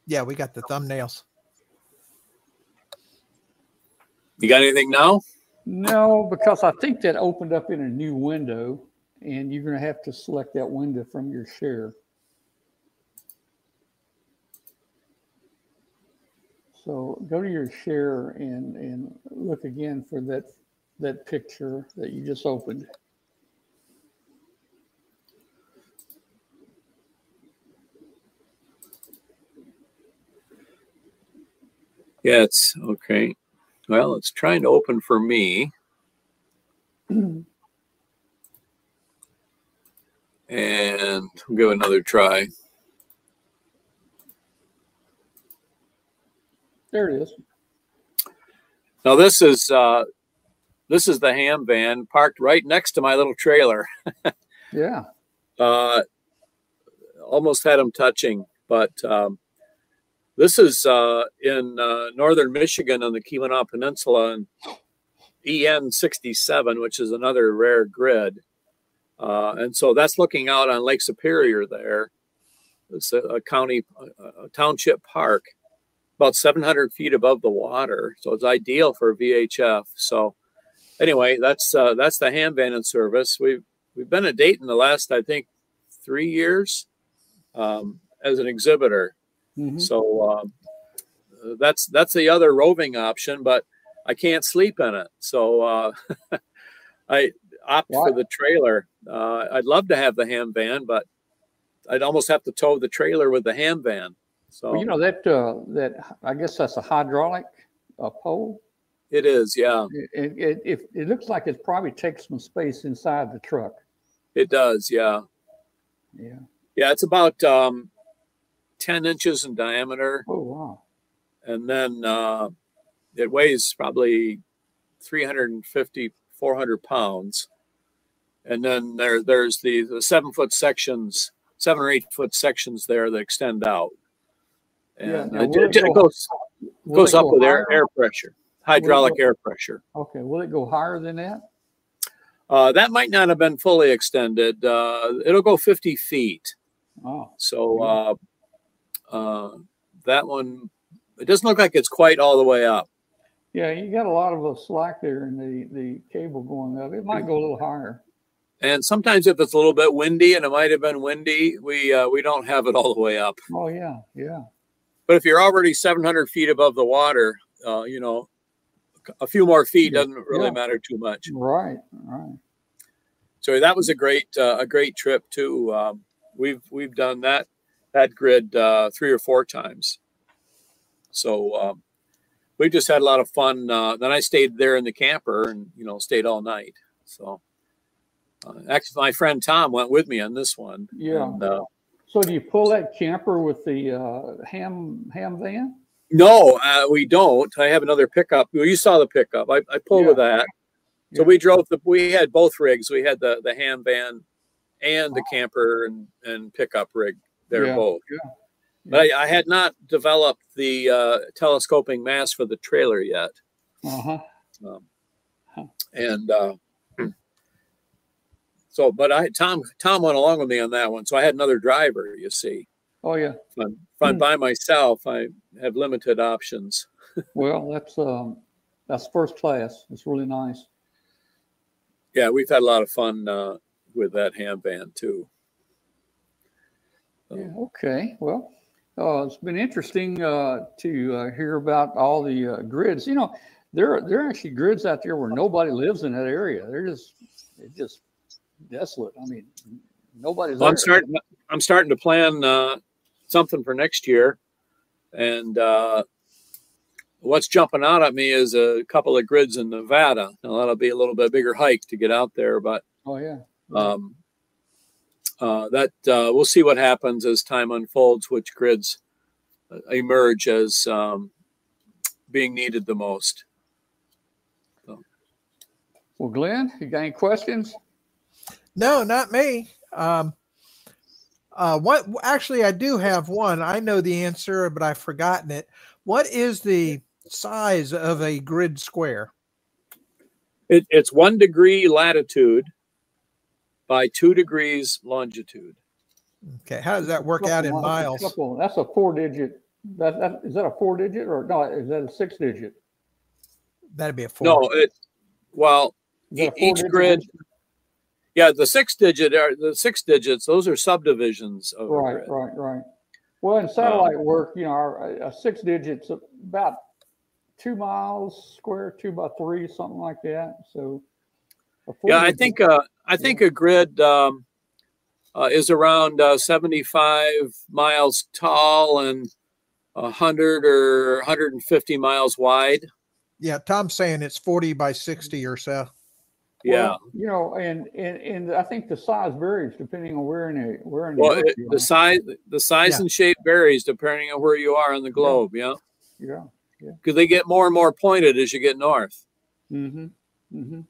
Yeah, we got the thumbnails. You got anything now? No, because I think that opened up in a new window and you're going to have to select that window from your share. So go to your share and, and look again for that, that picture that you just opened. It's okay. Well, it's trying to open for me. And we'll give another try. There it is. Now this is uh this is the ham van parked right next to my little trailer. *laughs* Yeah. uh, almost had them touching, but um, this is uh, in uh, northern Michigan on the Keweenaw Peninsula and EN 67, which is another rare grid. Uh, and so that's looking out on Lake Superior there. It's a, a county, a, a township park, about 700 feet above the water. So it's ideal for VHF. So anyway, that's uh, that's the ham van in service. We've we've been at Dayton the last, I think, three years um, as an exhibitor. Mhm. So um, that's that's the other roving option, but I can't sleep in it. So uh, *laughs* I opt for the trailer. Uh, I'd love to have the ham van, but I'd almost have to tow the trailer with the ham van. So Well, you know, that, uh, that, I guess that's a hydraulic uh, pole. It is, yeah. It, it, it, it looks like it probably takes some space inside the truck. It does, yeah. Yeah. Yeah, it's about um, 10 inches in diameter. Oh, wow. And then uh, it weighs probably 350, 400 pounds. And then there, there's the, the seven foot sections, seven or eight foot sections there that extend out. And Yeah, it, it it go- goes, goes it up go with air, air pressure, hydraulic go- air pressure. Okay. Will it go higher than that? Uh, that might not have been fully extended. Uh, it'll go 50 feet. Oh, So uh, uh, that one, it doesn't look like it's quite all the way up. yeah. You got a lot of a slack there in the, the cable going up. It might go a little higher. And sometimes if it's a little bit windy, and it might have been windy, we uh, we don't have it all the way up. Oh, yeah. Yeah. But if you're already 700 feet above the water, uh, you know, a few more feet Yeah. doesn't really Yeah. matter too much. Right. Right. So that was a great uh, a great trip too. Um, we've we've done that that grid uh, three or four times. So um, we just had a lot of fun. Uh, then I stayed there in the camper and you know stayed all night. So uh, actually, my friend Tom went with me on this one. Yeah. And, uh, So do you pull that camper with the uh, ham ham van? no, uh, we don't. I have another pickup. Well, you saw the pickup. I, I pulled with that. So Yeah. we drove the. We had both rigs. We had the the ham van and the camper and and pickup rig. They're Yeah, both. yeah. But I, I had not developed the uh, telescoping mast for the trailer yet, Uh huh. um, Huh. and uh, so. But I Tom Tom went along with me on that one, so I had another driver. You see, Oh yeah. if I'm, if I'm Hmm. by myself, I have limited options. *laughs* Well, that's um, that's first class. It's really nice. Yeah, we've had a lot of fun uh, with that ham van too. Yeah. Okay. Well, uh, it's been interesting uh, to uh, hear about all the uh, grids. You know, there there are actually grids out there where nobody lives in that area. They're just it's just desolate. I mean, nobody's Well, I'm starting. I'm starting to plan uh, something for next year, and uh, what's jumping out at me is a couple of grids in Nevada. Now that'll be a little bit bigger hike to get out there, but Oh yeah. um, uh, that uh, we'll see what happens as time unfolds. Which grids uh, emerge as um, being needed the most. Well, Glenn, you got any questions? No, not me. Um, uh, what actually I do have one. I know the answer, but I've forgotten it. What is the size of a grid square? It, it's one degree latitude by two degrees longitude. Okay, how does that work out in miles? That's a four digit. That, that is that a four digit or no? Is that a six digit? That'd be a four. No, it well Is that a E- each grid- digit? Yeah, the six digit are the six digits. Those are subdivisions of Right, grid. right, right. Well, in satellite work, you know, our, a six digits about two miles square, two by three, something like that. So. a four Yeah, I think uh, I think a grid um, uh, is around uh, seventy-five miles tall and hundred or hundred and fifty miles wide. Yeah, Tom's saying it's 40 by 60 or so. Yeah. Well, You know, and, and, and I think the size varies depending on where in the, where in the. Well, earth it, the size the size Yeah. and shape varies depending on where you are on the globe. Yeah, Yeah. because they get more and more pointed as you get north. Mm-hmm. Mm-hmm.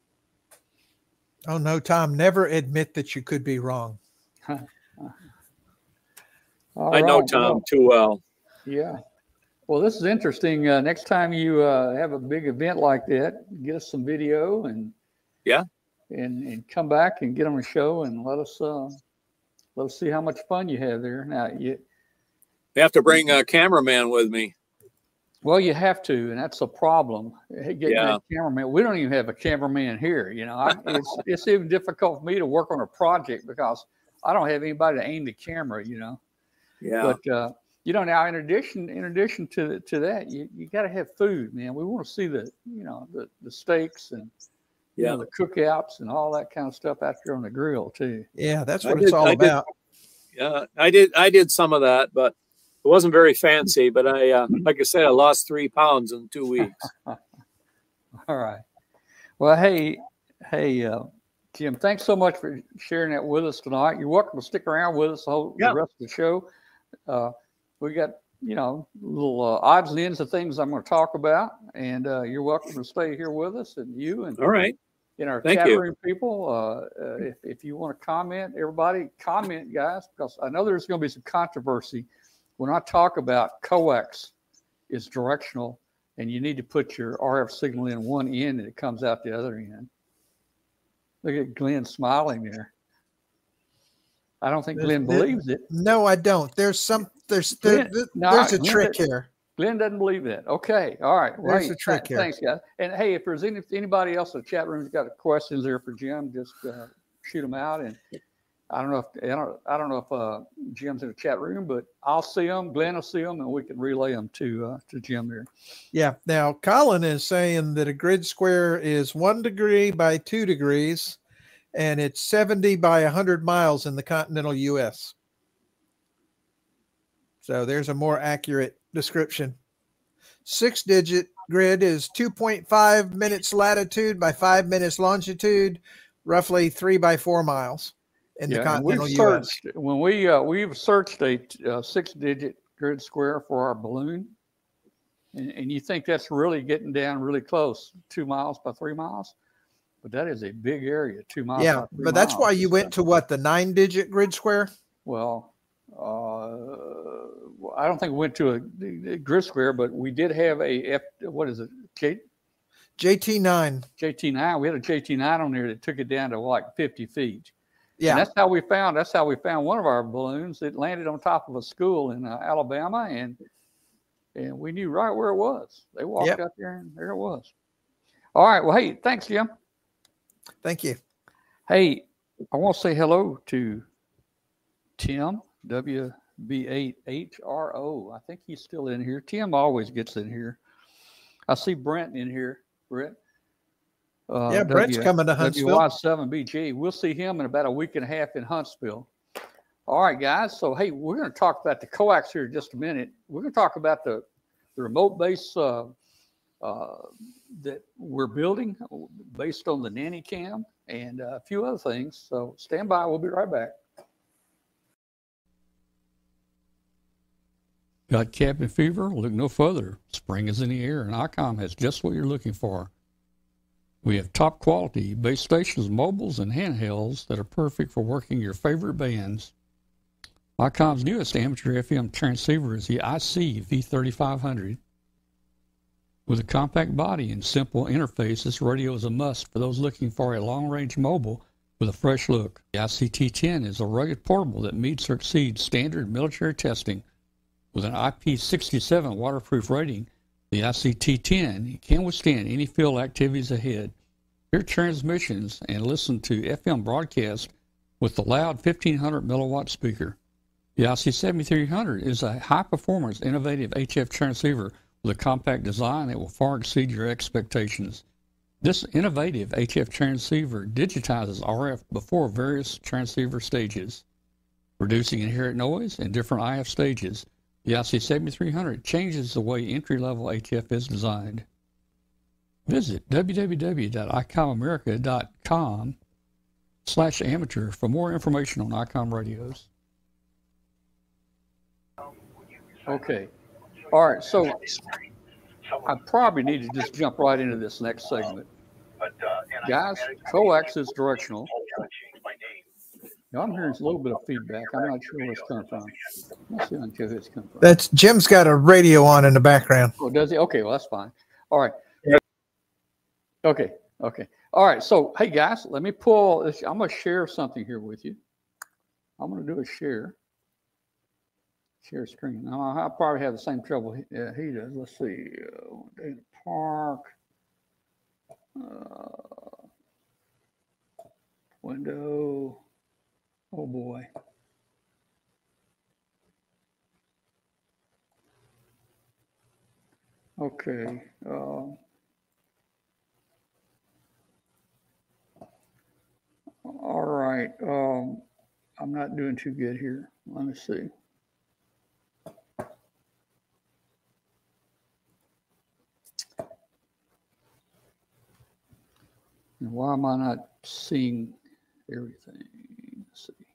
Oh no, Tom, never admit that you could be wrong. *laughs* I know Tom too well. Yeah. Well, this is interesting. Uh, next time you uh, have a big event like that, get us some video and Yeah. and and come back and get on the show and let us uh, let us see how much fun you have there. Now, you I have to bring a cameraman with me. Well, you have to, and that's a problem. Getting Yeah. a cameraman. We don't even have a cameraman here. You know, I, it's *laughs* it's even difficult for me to work on a project because I don't have anybody to aim the camera. You know. Yeah. But uh, you know, now in addition, in addition to to that, you, you got to have food, man. We want to see the you know the the steaks and you Yeah. know, the cookouts and all that kind of stuff out there on the grill too. Yeah, that's I what did- it's all I did- about. Yeah, I did. I did some of that, but it wasn't very fancy. But I, uh, *laughs* like I said, I lost three pounds in two weeks. *laughs* All right. Well, hey, hey, uh, Jim, thanks so much for sharing that with us tonight. You're welcome to stick around with us the, whole, Yeah. the rest of the show. Uh, we got, you know, little uh, odds and ends of things I'm going to talk about, and uh, you're welcome to stay here with us, and you and All right. in our Thank chat you. room people. Uh, uh, if, if you want to comment, everybody comment, guys, because I know there's going to be some controversy when I talk about coax is directional and you need to put your RF signal in one end and it comes out the other end. Look at Glenn smiling there. I don't think There's- Glenn there- believes it. No, I don't. There's some. There's there, Glenn- there- no, there's a Glenn trick here. Glenn doesn't believe that. Okay. All right. Well, There's hey, a trick th- here. Thanks, guys. And hey, if there's any anybody else in the chat room who's got questions there for Jim, just uh, shoot them out. And I don't know if I don't, I don't know if uh, Jim's in the chat room, but I'll see them. Glenn will see them, and we can relay them to uh, to Jim there. Yeah. Now, Colin is saying that a grid square is one degree by two degrees, and it's 70 by 100 miles in the continental U.S. So there's a more accurate description. Six digit grid is 2.5 minutes latitude by five minutes longitude, roughly three by four miles in the and continental we've U.S. searched when we uh, we've searched a uh, six-digit grid square for our balloon, and, and you think that's really getting down really close, two miles by three miles, but that is a big area, two miles. Yeah, but that's why you went to what the nine digit grid square? Well, uh, I don't think we went to a, a grid square, but we did have a F. What is it? J, JT9. JT9. We had a JT9 on there that took it down to like 50 feet. And Yeah. that's how we found. That's how we found one of our balloons. It landed on top of a school in uh, Alabama, and and we knew right where it was. They walked Yep. out there, and there it was. All right. Well, hey, thanks, Jim. Thank you. Hey, I want to say hello to Tim WB8HRO. I think he's still in here. Tim always gets in here. I see Brent in here. Brent. Uh, yeah, Brett's W- coming to Huntsville. WY7BG. We'll see him in about a week and a half in Huntsville. All right, guys. So, hey, we're going to talk about the coax here in just a minute. We're going to talk about the, the remote base uh, uh, that we're building based on the nanny cam and uh, a few other things. So, stand by. We'll be right back. Got cabin fever? Look no further. Spring is in the air, and ICOM has just what you're looking for. We have top quality base stations, mobiles, and handhelds that are perfect for working your favorite bands. ICOM's newest amateur FM transceiver is the IC V3500. With a compact body and simple interface, this radio is a must for those looking for a long range mobile with a fresh look. The ICT10 is a rugged portable that meets or exceeds standard military testing. With an IP67 waterproof rating, the ICT10 can withstand any field activities ahead. Hear transmissions and listen to FM broadcasts with the loud 1500 milliwatt speaker. The IC7300 is a high performance, innovative HF transceiver with a compact design that will far exceed your expectations. This innovative HF transceiver digitizes RF before various transceiver stages, reducing inherent noise in different IF stages. The IC7300 changes the way entry level ATF is designed. Visit www.icomamerica.com slash amateur for more information on ICOM radios. Okay. All right. So I probably need to just jump right into this next segment. Guys, coax is directional. Now, I'm hearing a little bit of feedback. I'm not sure where it's coming from. Let's see where it's coming from. That's Jim's got a radio on in the background. Oh, does he? Okay, well, that's fine. All right. Okay, okay. All right. So, hey, guys, let me pull this. I'm going to share something here with you. I'm going to do a share. Share screen. Now, I probably have the same trouble he, uh, he does. Let's see. Uh, Dana Park. Uh, window. Oh, boy. Okay. Um, all right. Um, I'm not doing too good here. Let me see. Why am I not seeing everything? Let's see.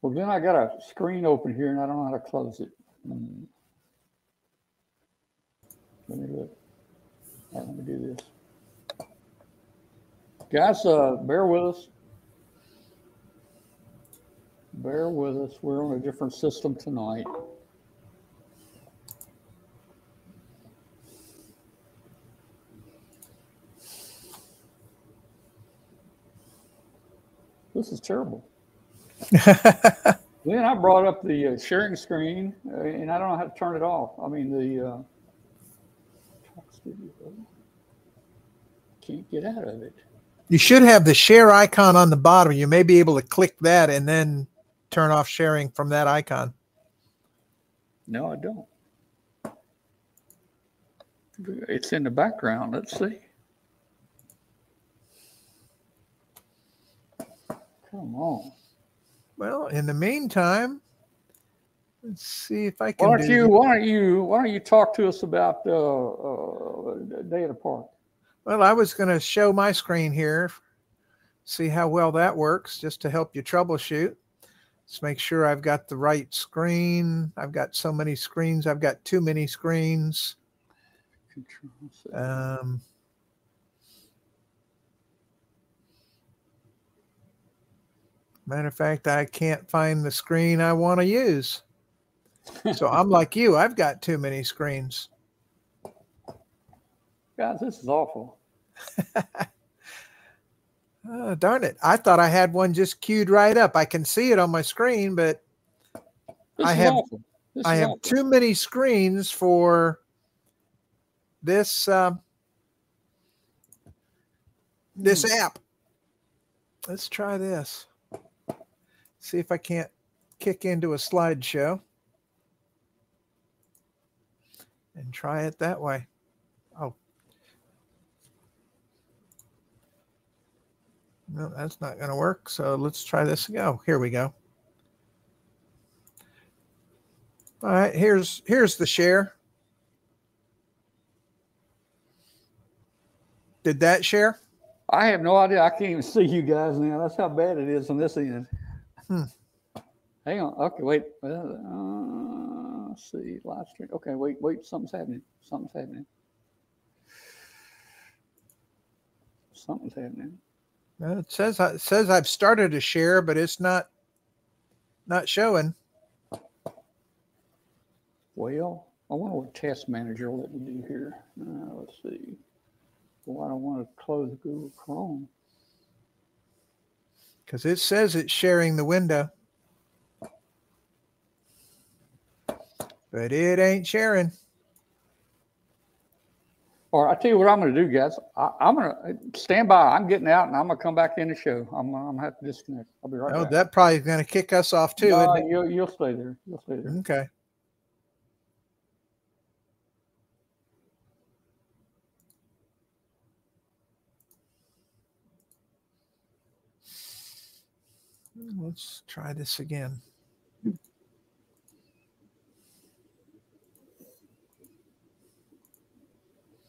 Well, then I got a screen open here and I don't know how to close it. Hmm. Let me look. Right, let me do this. Guys, uh, bear with us. Bear with us. We're on a different system tonight. This is terrible. *laughs* Then I brought up the uh, sharing screen, uh, and I don't know how to turn it off. I mean, the uh, Studio. can't get out of it. You should have the share icon on the bottom. You may be able to click that and then turn off sharing from that icon. No, I don't. It's in the background. Let's see. Come on. Well, in the meantime, let's see if I can Why don't do you? this. Why don't you? Why don't you talk to us about uh, uh, Day at the Park? Well, I was going to show my screen here, see how well that works, just to help you troubleshoot. Let's make sure I've got the right screen. I've got so many screens. I've got too many screens. Control Um, matter of fact, I can't find the screen I want to use. So I'm *laughs* like you. I've got too many screens. Guys, this is awful. *laughs* Oh, darn it. I thought I had one just queued right up. I can see it on my screen, but This I have- I have awful. too many screens for this um, this Hmm. app. Let's try this. See if I can't kick into a slideshow and try it that way. Oh. No, that's not going to work. So let's try this go. Oh, here we go. All right, here's here's the share. Did that share? I have no idea. I can't even see you guys now. That's how bad it is on this end. Hmm. Hang on. Okay, wait. Uh, let's see. Live stream. Okay, wait, wait. Something's happening. Something's happening. Something's happening. It says it says I've started a share, but it's not not showing. Well, I wonder what task manager will let me do here. Uh, let's see. Well, I don't want to close Google Chrome. Because it says it's sharing the window, but it ain't sharing. Or I tell you what I'm going to do, guys. I, I'm going to stand by. I'm getting out, and I'm going to come back in the show. I'm, I'm going to have to disconnect. I'll be right Oh, back. that probably is going to kick us off too. No, you'll, you'll stay there. You'll stay there. Okay. Let's try this again.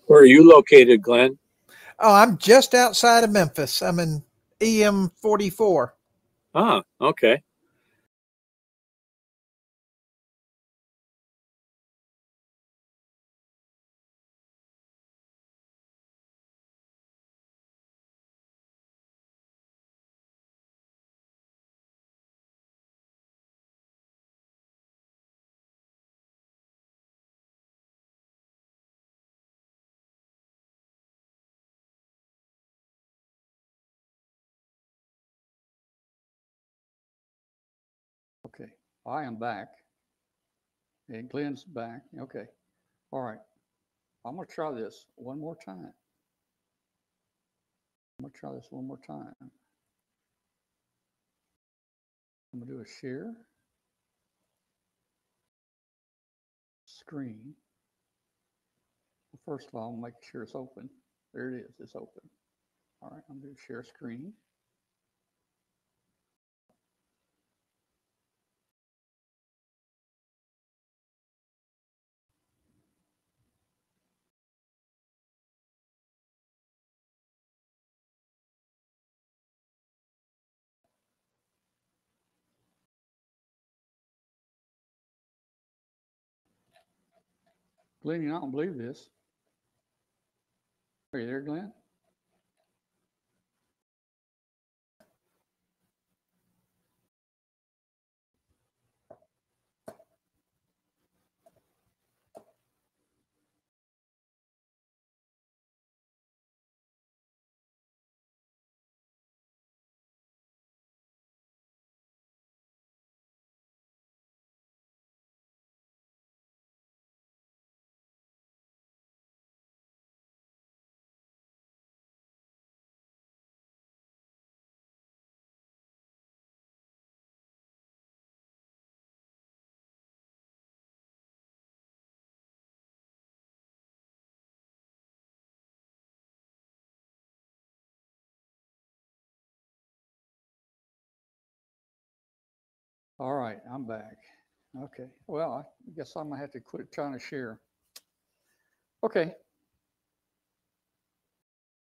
Where are you located, Glenn? Oh, I'm just outside of Memphis. I'm in EM 44. Ah, okay. Okay, I am back. And Glenn's back. Okay. All right. I'm going to try this one more time. I'm going to try this one more time. I'm going to do a share screen. First of all, make sure it's open. There it is. It's open. All right. I'm going to share screen. Glenn, you don't believe this. Are you there, Glenn? All right, I'm back. Okay, well, I guess I'm gonna have to quit trying to share. Okay.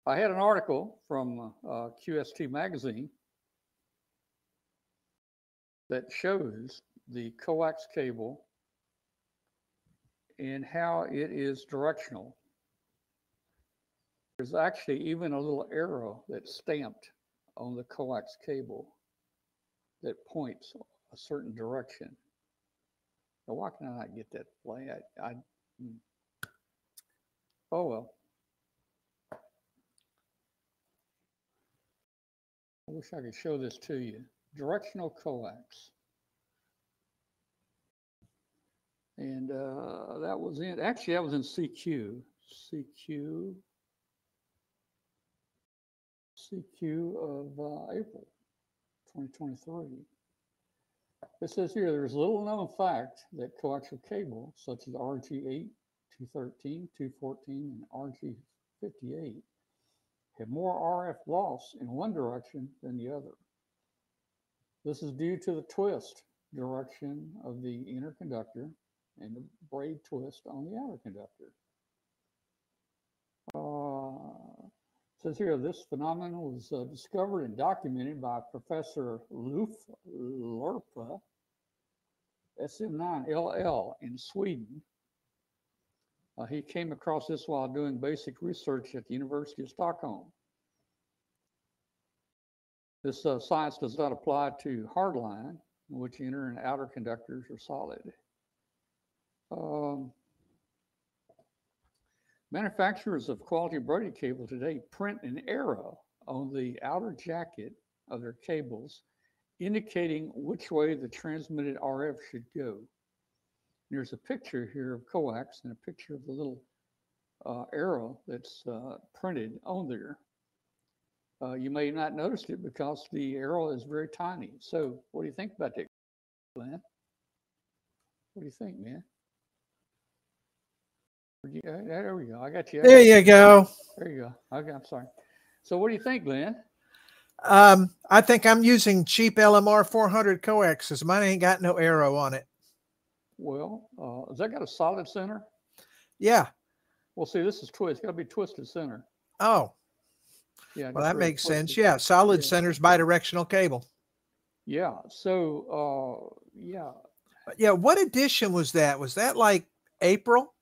I had an article from uh, QST magazine that shows the coax cable and how it is directional. There's actually even a little arrow that's stamped on the coax cable that points a certain direction. Now, why can I not get that play? I, I hmm. oh well. I wish I could show this to you. Directional coax. And uh, that was in, actually, that was in CQ. CQ. CQ of uh, April 2023. It says here there's little known fact that coaxial cable, such as RG8, 213, 214, and RG58, have more RF loss in one direction than the other. This is due to the twist direction of the inner conductor and the braid twist on the outer conductor. Uh, says here this phenomenon was uh, discovered and documented by Professor Loof Lirpa, SM9LL in Sweden. Uh, he came across this while doing basic research at the University of Stockholm. This uh, science does not apply to hardline, in which inner and outer conductors are solid. Um, manufacturers of quality braided cable today print an arrow on the outer jacket of their cables, indicating which way the transmitted RF should go. There's a picture here of coax and a picture of the little uh, arrow that's uh, printed on there. Uh, you may not notice it because the arrow is very tiny. So what do you think about that, Glenn? What do you think, man? You, uh, there we go. I got you. There you go. There you go. Okay, I'm sorry. So what do you think, Glenn? Um, I think I'm using cheap LMR 400 coaxes. Mine ain't got no arrow on it. Well, uh, has that got a solid center? Yeah. Well, see, this is twist. It's got to be twisted center. Oh, Yeah. well, that makes sense. Yeah. Solid Yeah. center's bidirectional cable. Yeah. So, uh, yeah. Yeah. What edition was that? Was that like April?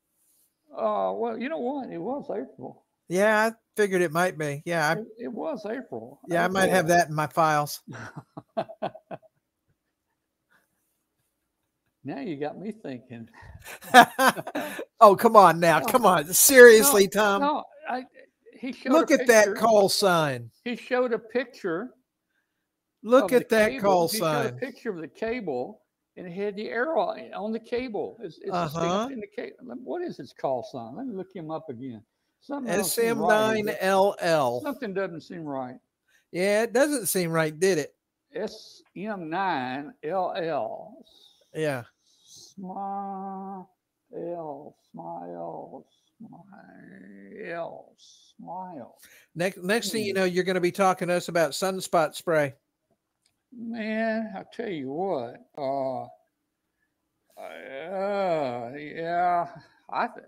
Uh, well, you know what? It was April. Yeah. I figured it might be. Yeah. I, It, it was April. yeah. I might have that in my files. *laughs* Now you got me thinking. *laughs* oh, come on now. No. Come on. Seriously, Tom. no, I, he showed. Look at that call sign. He showed a picture. Look at that cable. call He showed a sign. picture of the cable, and it had the arrow on the cable. It's, it's uh Uh-huh. in the cable. What is its call sign? Let me look him up again. Something don't seem right, is it? SM9LL. Something doesn't seem right. Yeah, it doesn't seem right, did it? SM9LL. Yeah. Smile, smile, smile, smile. Next next thing you Hmm. know, you're going to be talking to us about sunspot spray. Man, I tell you what, uh, uh, yeah, I think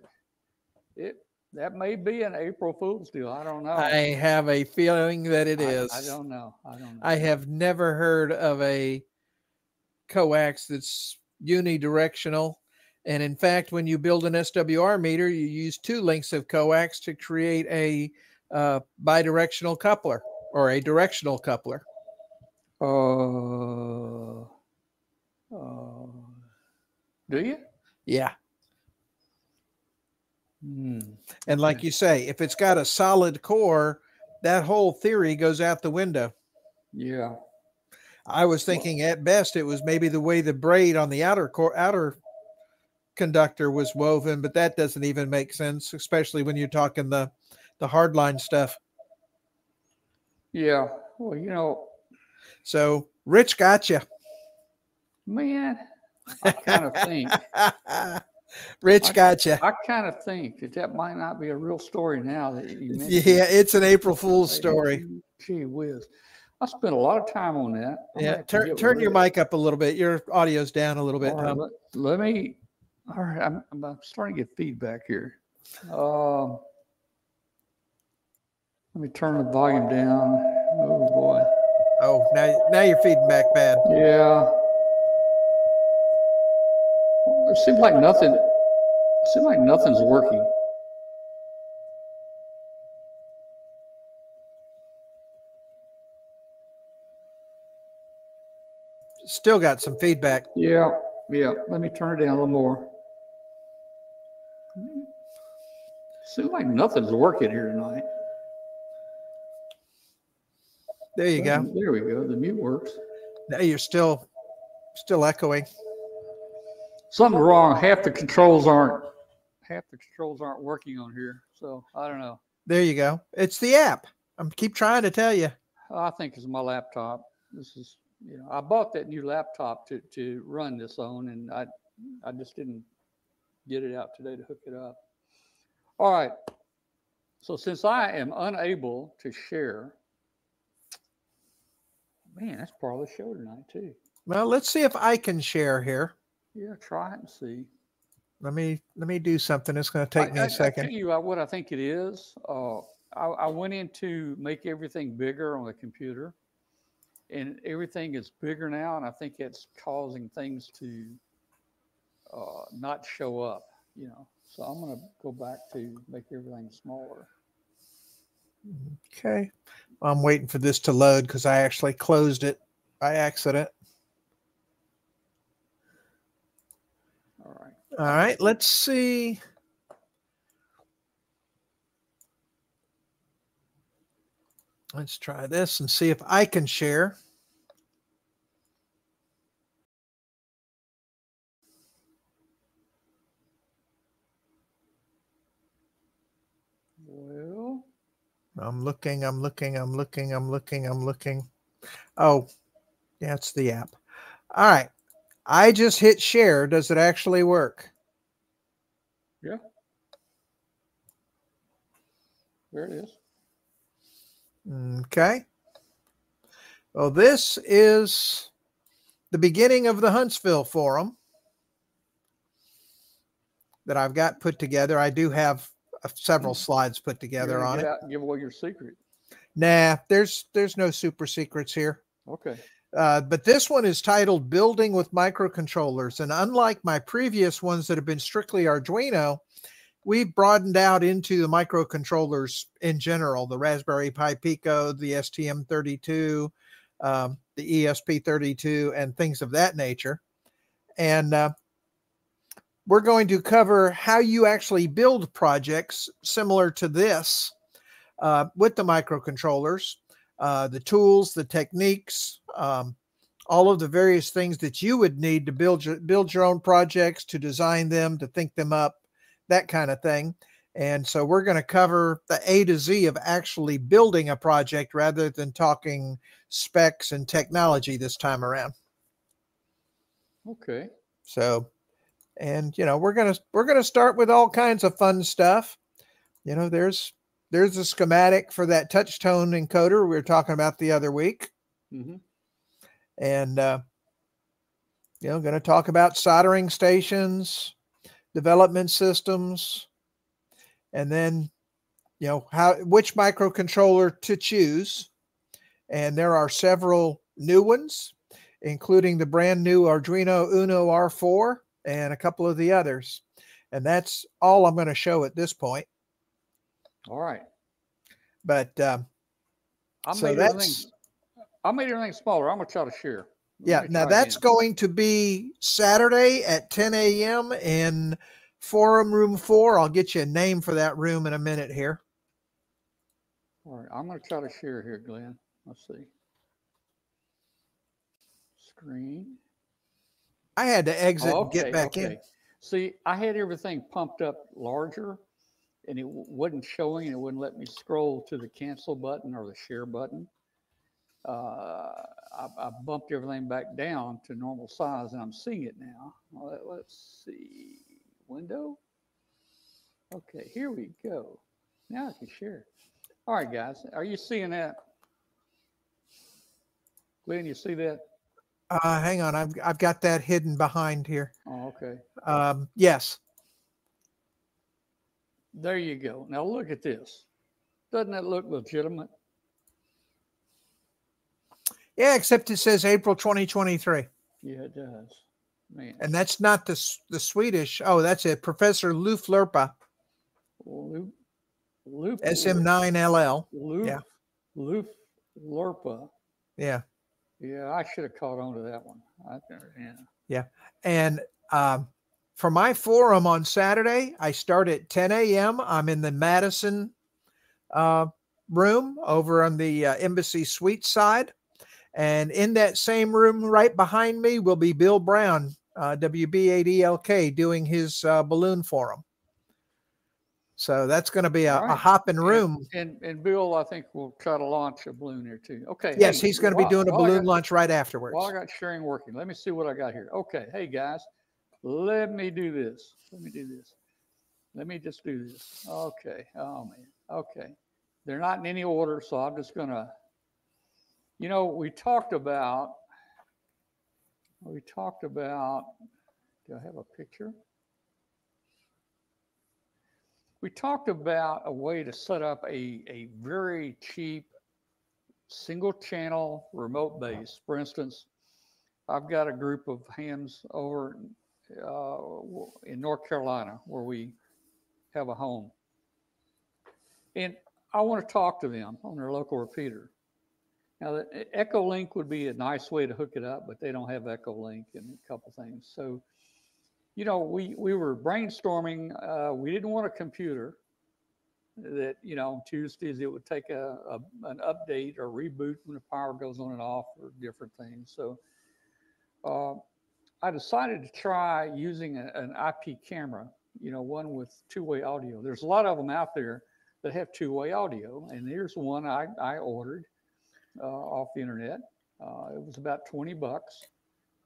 it that may be an April Fool's deal. I don't know. I have a feeling that it is. I- I, don't know. I don't know. I have never heard of a coax that's unidirectional And in fact, when you build an SWR meter, you use two links of coax to create a uh, bidirectional coupler or a directional coupler. Uh, uh, do you? Yeah. Hmm. And like you say, if it's got a solid core, that whole theory goes out the window. Yeah. I was thinking at best it was maybe the way the braid on the outer core outer conductor was woven, but that doesn't even make sense, especially when you're talking the the hardline stuff. Yeah. Well, you know, So Rich got you. man, I kind of think, *laughs* Rich I- got you. I kind of think that that might not be a real story now that you mentioned. Yeah, it's an April Fool's story. Gee whiz. I spent a lot of time on that. I'm Yeah, turn turn your mic up a little bit. Your audio's down a little bit, right, let, let me, all right, I'm, I'm starting to get feedback here. Um, let me turn the volume down. Oh, boy. Oh, now now you're feeding back bad. Yeah. It seems like nothing, it seems like nothing's working. Still got some feedback. Yeah, yeah. Let me turn it down a little more. Seems like nothing's working here tonight. There you go. There we go. The mute works. Now you're still still echoing. Something's wrong. Half the controls aren't half the controls aren't working on here. So I don't know. There you go. It's the app. I'm keep trying to tell you. Oh, I think it's my laptop. This is you know, I bought that new laptop to to run this on and I I just didn't get it out today to hook it up. All right. So since I am unable to share, man, that's part of the show tonight too. Well, let's see if I can share here. Yeah, try it and see. Let me let me do something. It's going to take I- me a I tell second. you uh, what I think it is. Uh, I, I went in to make everything bigger on the computer, and everything is bigger now, and I think it's causing things to uh, not show up. You know, so I'm going to go back to make everything smaller. Okay. I'm waiting for this to load because I actually closed it by accident. All right. Let's see. Let's try this and see if I can share. Well, I'm looking, I'm looking, I'm looking, I'm looking, I'm looking. Oh, yeah, it's the app. All right. I just hit share. Does it actually work? Yeah. There it is. Okay. Well, this is the beginning of the Huntsville Forum that I've got put together. I do have several slides put together on it. out and give away your secret. Nah, there's there's no super secrets here. Okay. Uh, but this one is titled Building with Microcontrollers. And unlike my previous ones that have been strictly Arduino, we've broadened out into the microcontrollers in general the Raspberry Pi Pico, the STM32, um, the ESP32, and things of that nature. And uh, we're going to cover how you actually build projects similar to this uh, with the microcontrollers uh, the tools, the techniques, um, all of the various things that you would need to build your build your own projects, to design them, to think them up, that kind of thing. And so we're going to cover the A to Z of actually building a project rather than talking specs and technology this time around. Okay. So, and you know, we're gonna we're gonna start with all kinds of fun stuff. You know, there's there's a schematic for that touch tone encoder we were talking about the other week, hmm and uh, you know, going to talk about soldering stations, development systems, and then you know how which microcontroller to choose. And there are several new ones, including the brand new Arduino Uno R4 and a couple of the others. And that's all I'm going to show at this point. All right. But um, I So made that's- I made everything smaller. I'm gonna try to share. Let yeah, now that's going to be Saturday at 10 a.m. in Forum Room 4. I'll get you a name for that room in a minute here. All right, I'm gonna try to share here, Glenn. Let's see. Screen. I had to exit Oh, and get okay, back in. See, I had everything pumped up larger and it wasn't showing, it wouldn't let me scroll to the cancel button or the share button. Uh, I, I bumped everything back down to normal size and I'm seeing it now. Let- Let's see, window. Okay, here we go. Now I can share. All right, guys, are you seeing that? Glenn, you see that? Uh, hang on, I've I've got that hidden behind here. Oh, okay. Um, yes, There you go. Now look at this. Doesn't that look legitimate? yeah, except it says April 2023, Yeah, it does. Man, and that's not the the Swedish. Oh, that's it, Professor Loof Lirpa, Loop, Loop, SM9LL. Loof, yeah. Loop, Lurpa. Yeah, Yeah, I should have caught on to that one. I, yeah. and um, for my forum on Saturday, I start at 10 a.m. I'm in the Madison uh, room over on the uh, Embassy Suite side. And in that same room right behind me will be Bill Brown, uh, WB8ELK, doing his uh, balloon forum. So that's going to be a, All a hopping room. And and Bill, I think will try to launch a balloon here too. Okay. Yes, hey, he's going to be doing a balloon got- launch right afterwards. While I got sharing working, let me see what I got here. Okay, hey guys, let me do this. Let me do this. Let me just do this. Okay. Oh man. Okay. They're not in any order, so I'm just gonna. You know, we talked about. We talked about. Do I have a picture? We talked about a way to set up a, a very cheap single channel remote base. For instance, I've got a group of hams over in North Carolina where we have a home. And I want to talk to them on their local repeater. Now, the Echolink would be a nice way to hook it up, but they don't have Echolink and a couple things. So, you know, we, we were brainstorming. Uh, we didn't want a computer that, you know, on Tuesdays it would take a, a an update or reboot when the power goes on and off or different things. So, uh, I decided to try using a, an IP camera, you know, one with two-way audio. There's a lot of them out there that have two-way audio, and here's one I, I ordered uh, off the internet. Uh, it was about 20 bucks.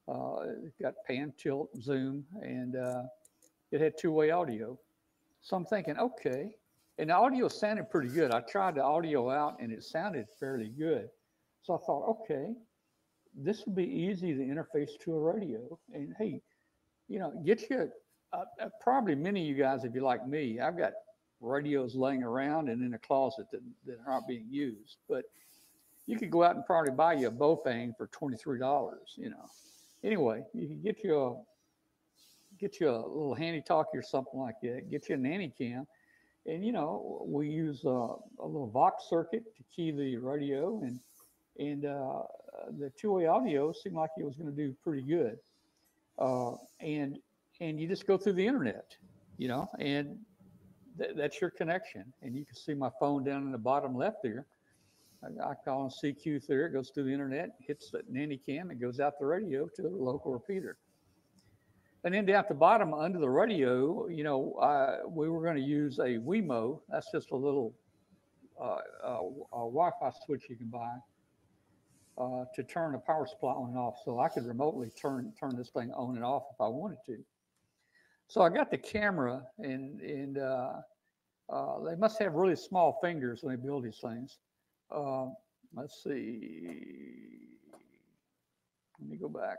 Uh, it got pan, tilt, zoom, and uh, it had two-way audio. So I'm thinking, okay, and the audio sounded pretty good. I tried the audio out, and it sounded fairly good. So I thought, okay, this would be easy to interface to a radio. And hey, you know, get you uh, uh, probably many of you guys, if you're like me, I've got radios laying around and in a closet that, that aren't being used. But you could go out and probably buy you a Baofeng for $23, you know. Anyway, you can get you a get you a little handy talkie or something like that, get you a nanny cam. And you know, we use uh, a little Vox circuit to key the radio and and uh, the two-way audio seemed like it was going to do pretty good. Uh, and and you just go through the internet, you know, and th- that's your connection. And you can see my phone down in the bottom left there. I, I call on CQ there. It goes through the internet, hits the nanny cam, it goes out the radio to the local repeater. And then down at the bottom under the radio, you know, uh, we were going to use a Wemo. That's just a little uh, uh, a Wi-Fi switch you can buy uh, to turn the power supply on and off. So I could remotely turn turn this thing on and off if I wanted to. So I got the camera, and and uh, uh, they must have really small fingers when they build these things. Uh, let's see. Let me go back.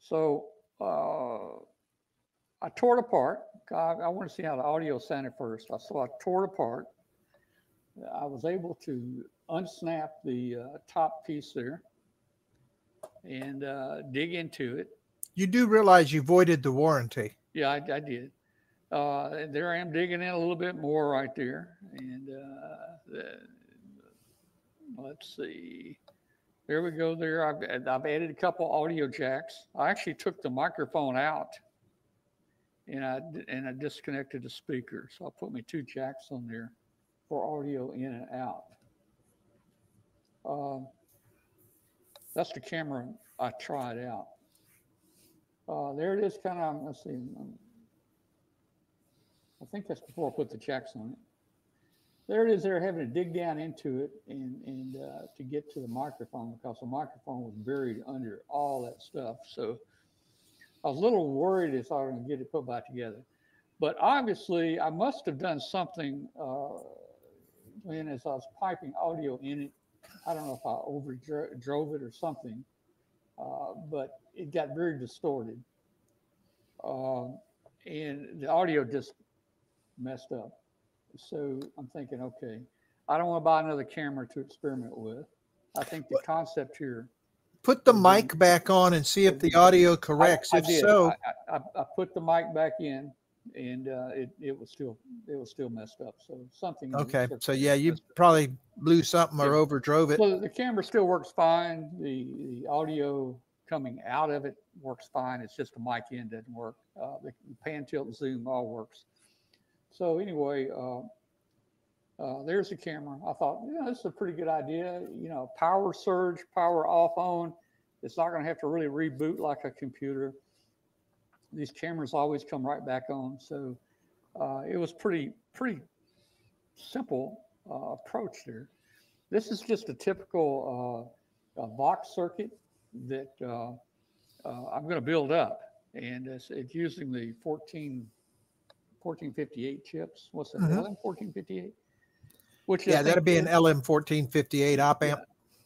So uh, I tore it apart. I, I want to see how the audio sounded first. So I tore it apart. I was able to unsnap the uh, top piece there. and uh, dig into it. You do realize you voided the warranty. Yeah, I, I did. Uh, and there I am digging in a little bit more right there. And uh, the, let's see. There we go. There, I've, I've added a couple audio jacks. I actually took the microphone out, and I and I disconnected the speaker. So I put me two jacks on there for audio in and out. Um, that's the camera I tried out. Uh, there it is, kind of. Let's see. um, I think that's before I put the checks on it. There it is. They're having to dig down into it and and uh, to get to the microphone because the microphone was buried under all that stuff. So I was a little worried if I was going to get it put back together. But obviously, I must have done something uh, when as I was piping audio in it. I don't know if I overdrove it or something, uh, but it got very distorted. Um, and the audio just messed up. So I'm thinking, okay, I don't want to buy another camera to experiment with. I think the concept here. Put the mic back on and see if the audio I- corrects. I If did. so, I, I, I put the mic back in, and uh, it it was still it was still messed up. So something. okay. So yeah, you probably blew something or Yeah. overdrove it. So the camera still works fine. The the audio coming out of it works fine. It's just the mic in doesn't work. Uh, the pan, tilt, and zoom all works. So anyway, uh, uh, there's the camera. I thought, yeah, this is a pretty good idea. You know, power surge, power off on. It's not going to have to really reboot like a computer. These cameras always come right back on. So uh, it was pretty pretty simple uh, approach there. This is just a typical uh, uh, Vox circuit that uh, uh, I'm going to build up, and it's, it's using the 14 1458 chips. What's that? Mhm. LM 1458. Which Yeah, that'd think be an LM fourteen fifty eight op amp.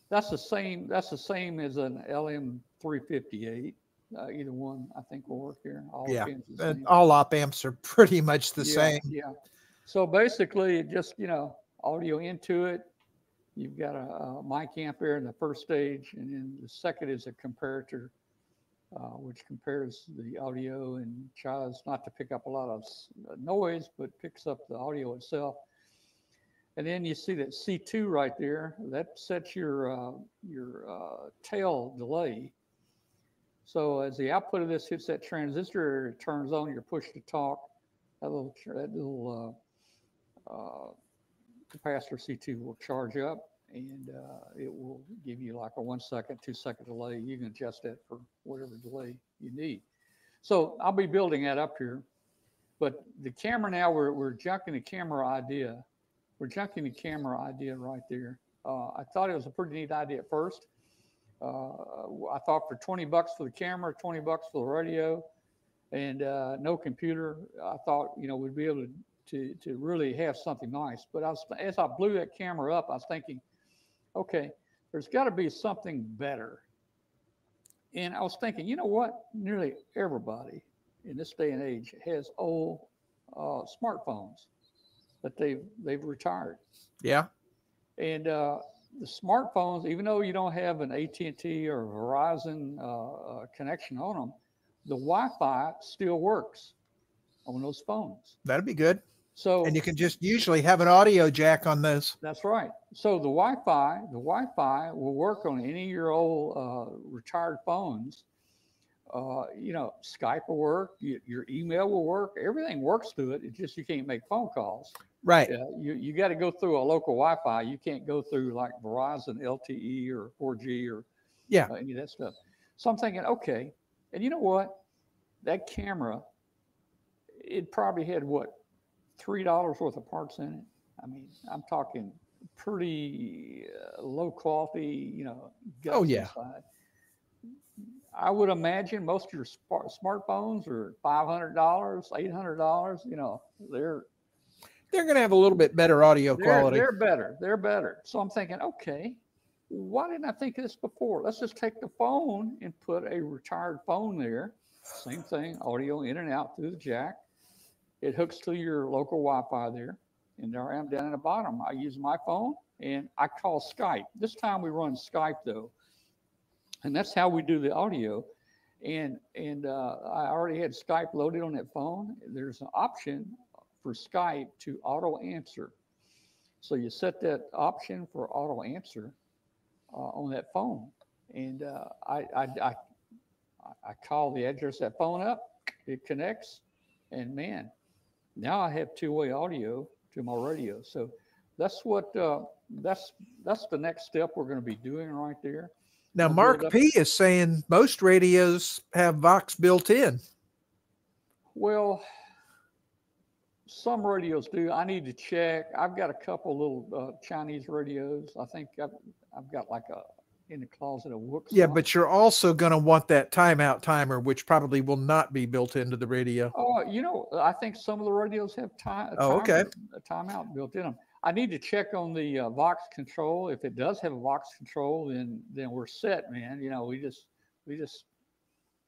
That's the same. That's the same as an LM 358. Uh, either one, I think, will work here. All Yeah, And all op amps are *laughs* pretty much the yeah, same. Yeah. So basically, it just you know, audio into it. You've got a, a mic amp there in the first stage, and then the second is a comparator, uh, which compares the audio and tries not to pick up a lot of uh, noise, but picks up the audio itself. And then you see that C2 right there. That sets your uh, your uh, tail delay. So as the output of this hits that transistor, it turns on your push to talk. That little that little uh, uh, capacitor C2 will charge up, and uh, it will give you like a one second, two second delay. You can adjust that for whatever delay you need. So I'll be building that up here. But the camera now, we're, we're junking the camera idea. We're junking the camera idea right there. Uh, I thought it was a pretty neat idea at first. Uh, I thought for 20 bucks for the camera, 20 bucks for the radio, and uh, no computer, I thought, you know, we'd be able to, to, to really have something nice. But I was, as I blew that camera up, I was thinking, okay, there's got to be something better. And I was thinking, you know what? Nearly everybody in this day and age has old uh, smartphones that they've they've retired. Yeah. And uh, the smartphones, even though you don't have an AT&T or Verizon uh, uh, connection on them, the Wi-Fi still works on those phones. That'd be good. So And you can just usually have an audio jack on those. that's right. So the Wi-Fi, the Wi-Fi will work on any of your old uh, retired phones. Uh, you know, Skype will work. Your email will work. Everything works through it. It's just you can't make phone calls. Right. Yeah, you, you got to go through a local Wi-Fi. You can't go through like Verizon LTE or 4G or Yeah. uh, any of that stuff. So I'm thinking, okay, and you know what? That camera, it probably had what three dollars worth of parts in it. I mean, I'm talking pretty uh, low quality, you know. Oh, yeah. inside. I would imagine most of your smart smartphones are five hundred dollars, eight hundred dollars. You know, they're They're going to have a little bit better audio they're, quality. they're better. They're better. So I'm thinking, okay, why didn't I think of this before? Let's just take the phone and put a retired phone there. Same thing, audio in and out through the jack. It hooks to your local Wi-Fi there. And there I am down at the bottom. I use my phone and I call Skype. This time we run Skype though. and that's how we do the audio. And and uh, I already had Skype loaded on that phone. There's an option for Skype to auto answer. So you set that option for auto answer uh, on that phone, and uh, I, I, I I call the address that phone up, it connects, and man, now I have two-way audio to my radio. So that's what uh, that's that's the next step we're going to be doing right there. Now, Mark P is saying most radios have Vox built in. Well, some radios do. I need to check. I've got a couple little uh, Chinese radios. I think I've, I've got like a in the closet a Wook. Yeah, but you're also going to want that timeout timer, which probably will not be built into the radio. Oh, you know, I think some of the radios have time. Oh, okay. A timeout built in them. I need to check on the uh, Vox control. If it does have a Vox control, then then we're set, man. You know, we just we just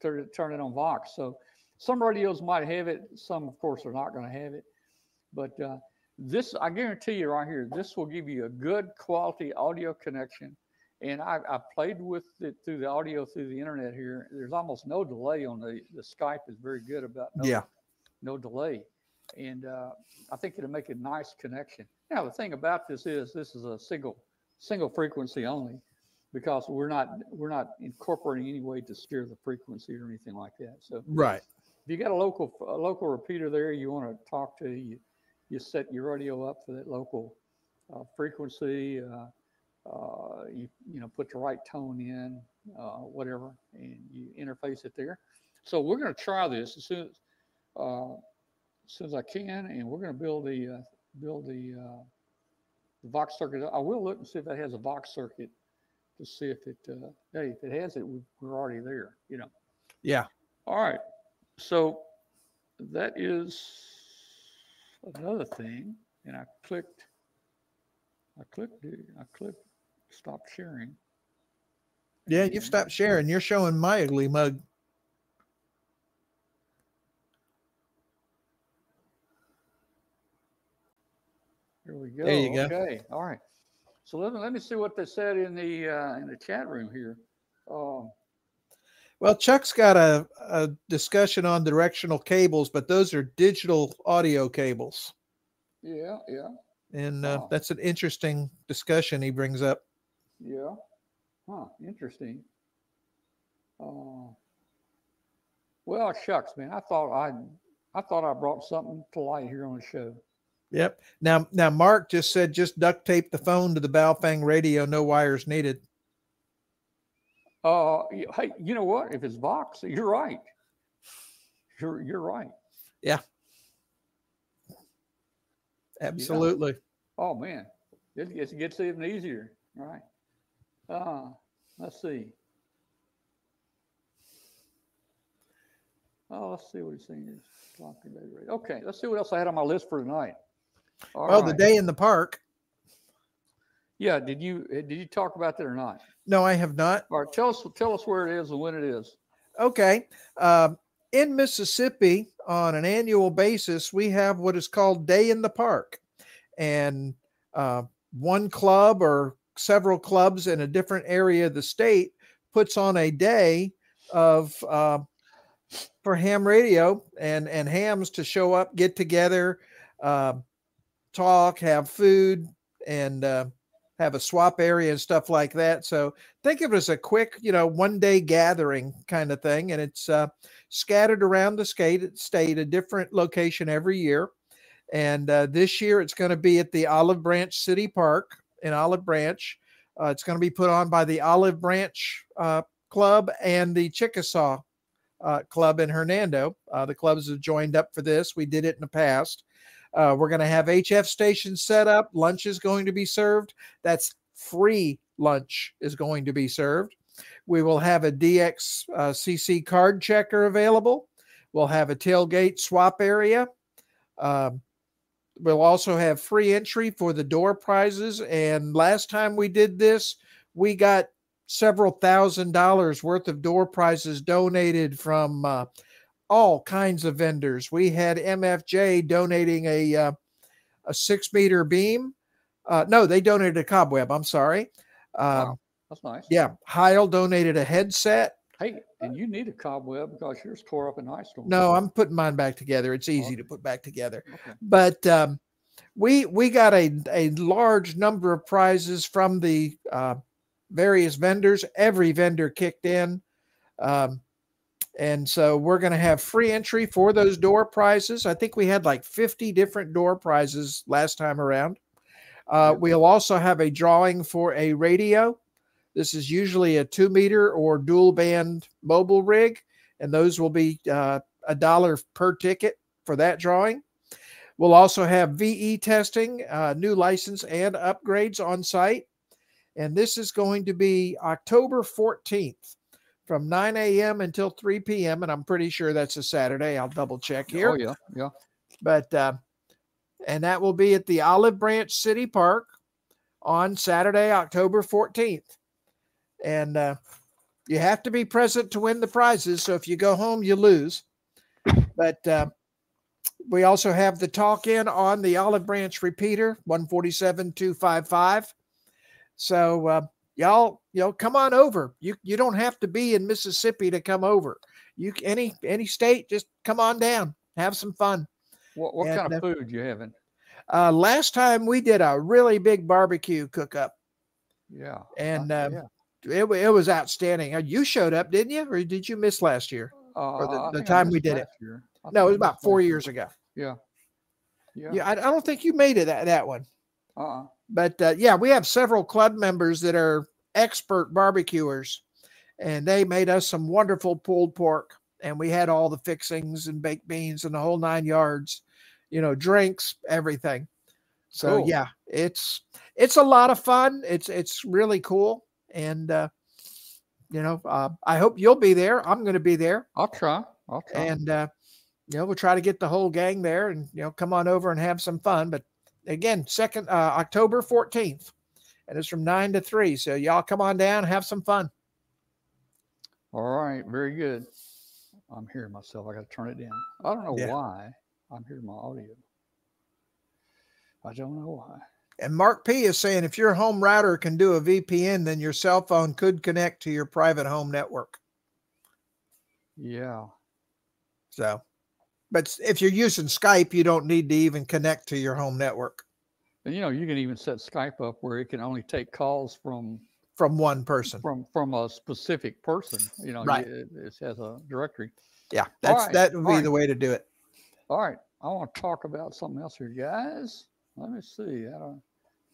turn it turn it on Vox. So some radios might have it. Some, of course, are not going to have it. But uh, this, I guarantee you, right here, this will give you a good quality audio connection. And I, I played with it through the audio through the internet here. There's almost no delay on the the Skype is very good about no, Yeah. no delay, and uh, I think it'll make a nice connection. Now the thing about this is this is a single single frequency only, because we're not we're not incorporating any way to steer the frequency or anything like that. So Right. if you got a local a local repeater there you want to talk to, you you set your radio up for that local uh, frequency. Uh, uh, you you know put the right tone in, uh, whatever, and you interface it there. So we're going to try this as soon as uh, as soon as I can, and we're going to build the uh, build the uh, the Vox circuit. I will look and see if that has a Vox circuit to see if it uh, hey if it has it, we- we're already there. You know. Yeah. All right. So that is another thing. And I clicked, I clicked, I clicked stop sharing. Yeah, you've stopped sharing. You're showing my ugly mug. Here we go. There you go. Okay. All right. So let me, let me see what they said in the, uh, in the chat room here. Um, Well, Chuck's got a, a discussion on directional cables, but those are digital audio cables. yeah, yeah, And uh, Oh. that's an interesting discussion he brings up. yeah. Huh, interesting. Uh, well, shucks, man. I thought I, I thought I brought something to light here on the show. Yep. Now, now Mark just said just duct tape the phone to the Baofeng radio, no wires needed. Uh, hey, you know what? If it's Vox, you're right. You're you're right. Yeah. Absolutely. Oh man, it gets it gets even easier. Right. Uh, let's see. Oh, let's see what he's saying. here. Talking about radio. Okay, let's see what else I had on my list for tonight. All Well, the day in the park. Yeah, did you eh, did you talk about that or not? No, I have not. All right, tell us tell us where it is and when it is. Okay. Um, in Mississippi, on an annual basis, we have what is called Day in the Park. And uh, one club or several clubs in a different area of the state puts on a day of uh, for ham radio and, and hams to show up, get together, uh, talk, have food, and uh, have a swap area and stuff like that. So think of it as a quick, you know, one day gathering kind of thing. And it's uh, scattered around the state, state, a different location every year. And uh, this year it's going to be at the Olive Branch City Park in Olive Branch. Uh, it's going to be put on by the Olive Branch uh, Club and the Chickasaw uh, Club in Hernando. Uh, the clubs have joined up for this. We did it in the past. Uh, we're going to have HF stations set up. Lunch is going to be served. That's free lunch is going to be served. We will have a DX uh, CC card checker available. We'll have a tailgate swap area. Um, we'll also have free entry for the door prizes. And last time we did this, we got several thousand dollars worth of door prizes donated from uh, all kinds of vendors. We had MFJ donating a uh, a six meter beam. Uh, no, they donated a cobweb. I'm sorry. Um, Wow. That's nice. Yeah, Heil donated a headset. Hey, and you need a cobweb because yours tore up in ice storm. No, I'm putting mine back together. It's easy to put back together. Okay. But um, we we got a a large number of prizes from the uh, various vendors. Every vendor kicked in. Um, and so we're going to have free entry for those door prizes. I think we had like 50 different door prizes last time around. Uh, we'll also have a drawing for a radio. This is usually a two meter or dual band mobile rig, and those will be uh, a dollar per ticket for that drawing. We'll also have VE testing, uh, new license and upgrades on site. And this is going to be October 14th from 9 a.m. until 3 p.m. And I'm pretty sure that's a Saturday. I'll double check here. Oh, yeah. Yeah. But, uh, and that will be at the Olive Branch City Park on Saturday, October 14th. And uh, you have to be present to win the prizes. So if you go home, you lose. But uh, we also have the talk in on the Olive Branch repeater, 147 255. So, uh, y'all, you know, come on over. You you don't have to be in Mississippi to come over. You any any state, just come on down, have some fun. What, what And, kind of food you having? Uh, last time we did a really big barbecue cook up, Yeah. and uh, um, yeah. it, it was outstanding. Uh, You showed up, didn't you, or did you miss last year? Uh, the- the time we did it. last year. I No, it was about four years ago. year. Yeah. Yeah, I, I don't think you made it that that one. Uh-uh. But uh, yeah, we have several club members that are expert barbecuers, and they made us some wonderful pulled pork, and we had all the fixings and baked beans and the whole nine yards, you know, drinks, everything. So Cool. yeah, it's it's a lot of fun. It's it's really cool, and uh, you know, uh, I hope you'll be there. I'm going to be there, I'll try. I'll try. and uh, you know, we'll try to get the whole gang there, and you know, come on over and have some fun. But again, second uh, October 14th, and it's from nine to three. So y'all come on down, have some fun. All right. Very good. I'm hearing myself. I got to turn it down. I don't know Yeah. why I'm hearing my audio. I don't know why. And Mark P is saying if your home router can do a VPN, then your cell phone could connect to your private home network. Yeah. So, but if you're using Skype, you don't need to even connect to your home network And you know, you can even set Skype up where it can only take calls from from one person. from from a specific person. You know, Right. It, it has a directory. Yeah, that's right, that would be all right. the way to do it. All right. I want to talk about something else here, guys. Let me see. I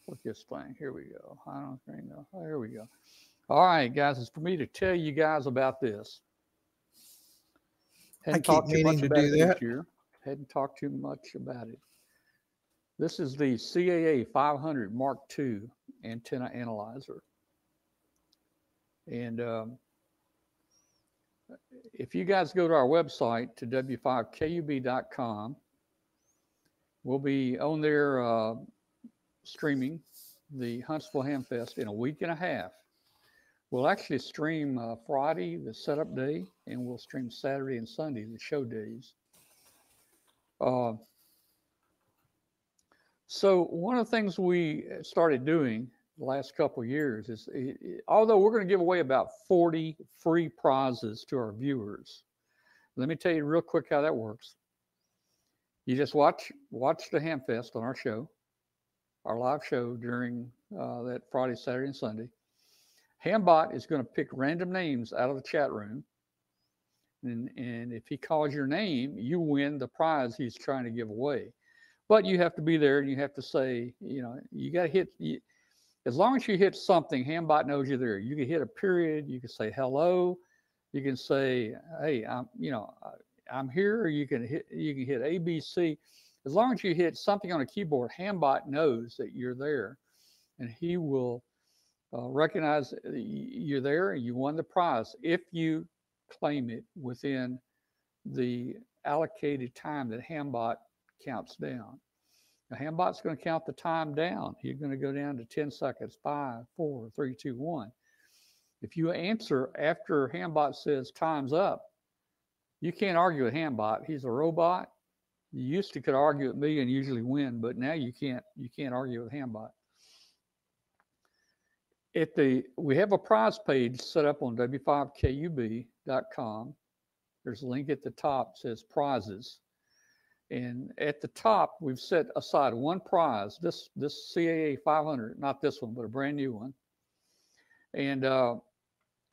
look this thing? Here we go. I don't think. no. Oh, here we go. All right, guys. It's for me to tell you guys about this. Hadn't keep talked too meaning much to about do it this that. year. Hadn't talked too much about it. This is the CAA 500 Mark II antenna analyzer. And um, if you guys go to our website to w5kub.com, we'll be on there uh, streaming the Huntsville Ham Fest in a week and a half. We'll actually stream uh, Friday, the setup day, and we'll stream Saturday and Sunday, the show days. Uh, so one of the things we uh, started doing the last couple years is, i- i- although we're going to give away about 40 free prizes to our viewers, let me tell you real quick how that works. You just watch watch the Hamfest on our show, our live show during uh, that Friday, Saturday, and Sunday. Hambot is going to pick random names out of the chat room. And, and if he calls your name, you win the prize he's trying to give away. But you have to be there and you have to say, you know, you got to hit, you, as long as you hit something, Hambot knows you're there. You can hit a period, you can say hello, you can say, hey, I'm, you know, I'm here, you can hit, you can hit ABC. As long as you hit something on a keyboard, Hambot knows that you're there and he will uh, recognize you're there and you won the prize if you claim it within the allocated time that Hambot counts down. Now, Hambot's going to count the time down. You're going to go down to 10 seconds, five, four, three, two, one. If you answer after Hambot says time's up, you can't argue with Hambot. He's a robot. You used to could argue with me and usually win, but now you can't. You can't argue with Hambot. At the we have a prize page set up on w5kub.com. There's a link at the top says prizes. And at the top, we've set aside one prize, this this CAA 500, not this one, but a brand new one. And uh,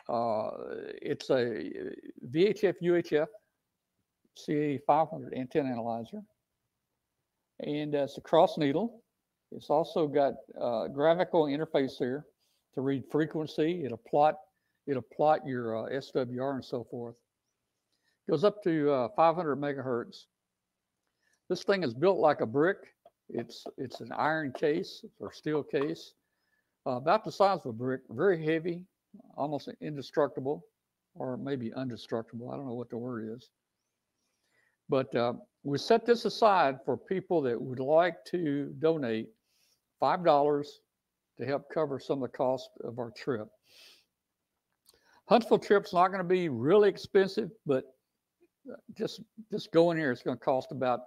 uh, it's a VHF UHF CAA 500 antenna analyzer. And uh, it's a cross needle. It's also got uh, graphical interface here to read frequency. It'll plot, it'll plot your uh, SWR and so forth. Goes up to uh, 500 megahertz. This thing is built like a brick. It's it's an iron case or steel case, uh, about the size of a brick, very heavy, almost indestructible, or maybe undestructible. I don't know what the word is. But uh, we set this aside for people that would like to donate five dollars to help cover some of the cost of our trip. Huntsville trip's not going to be really expensive, but uh, just just going here, it's going to cost about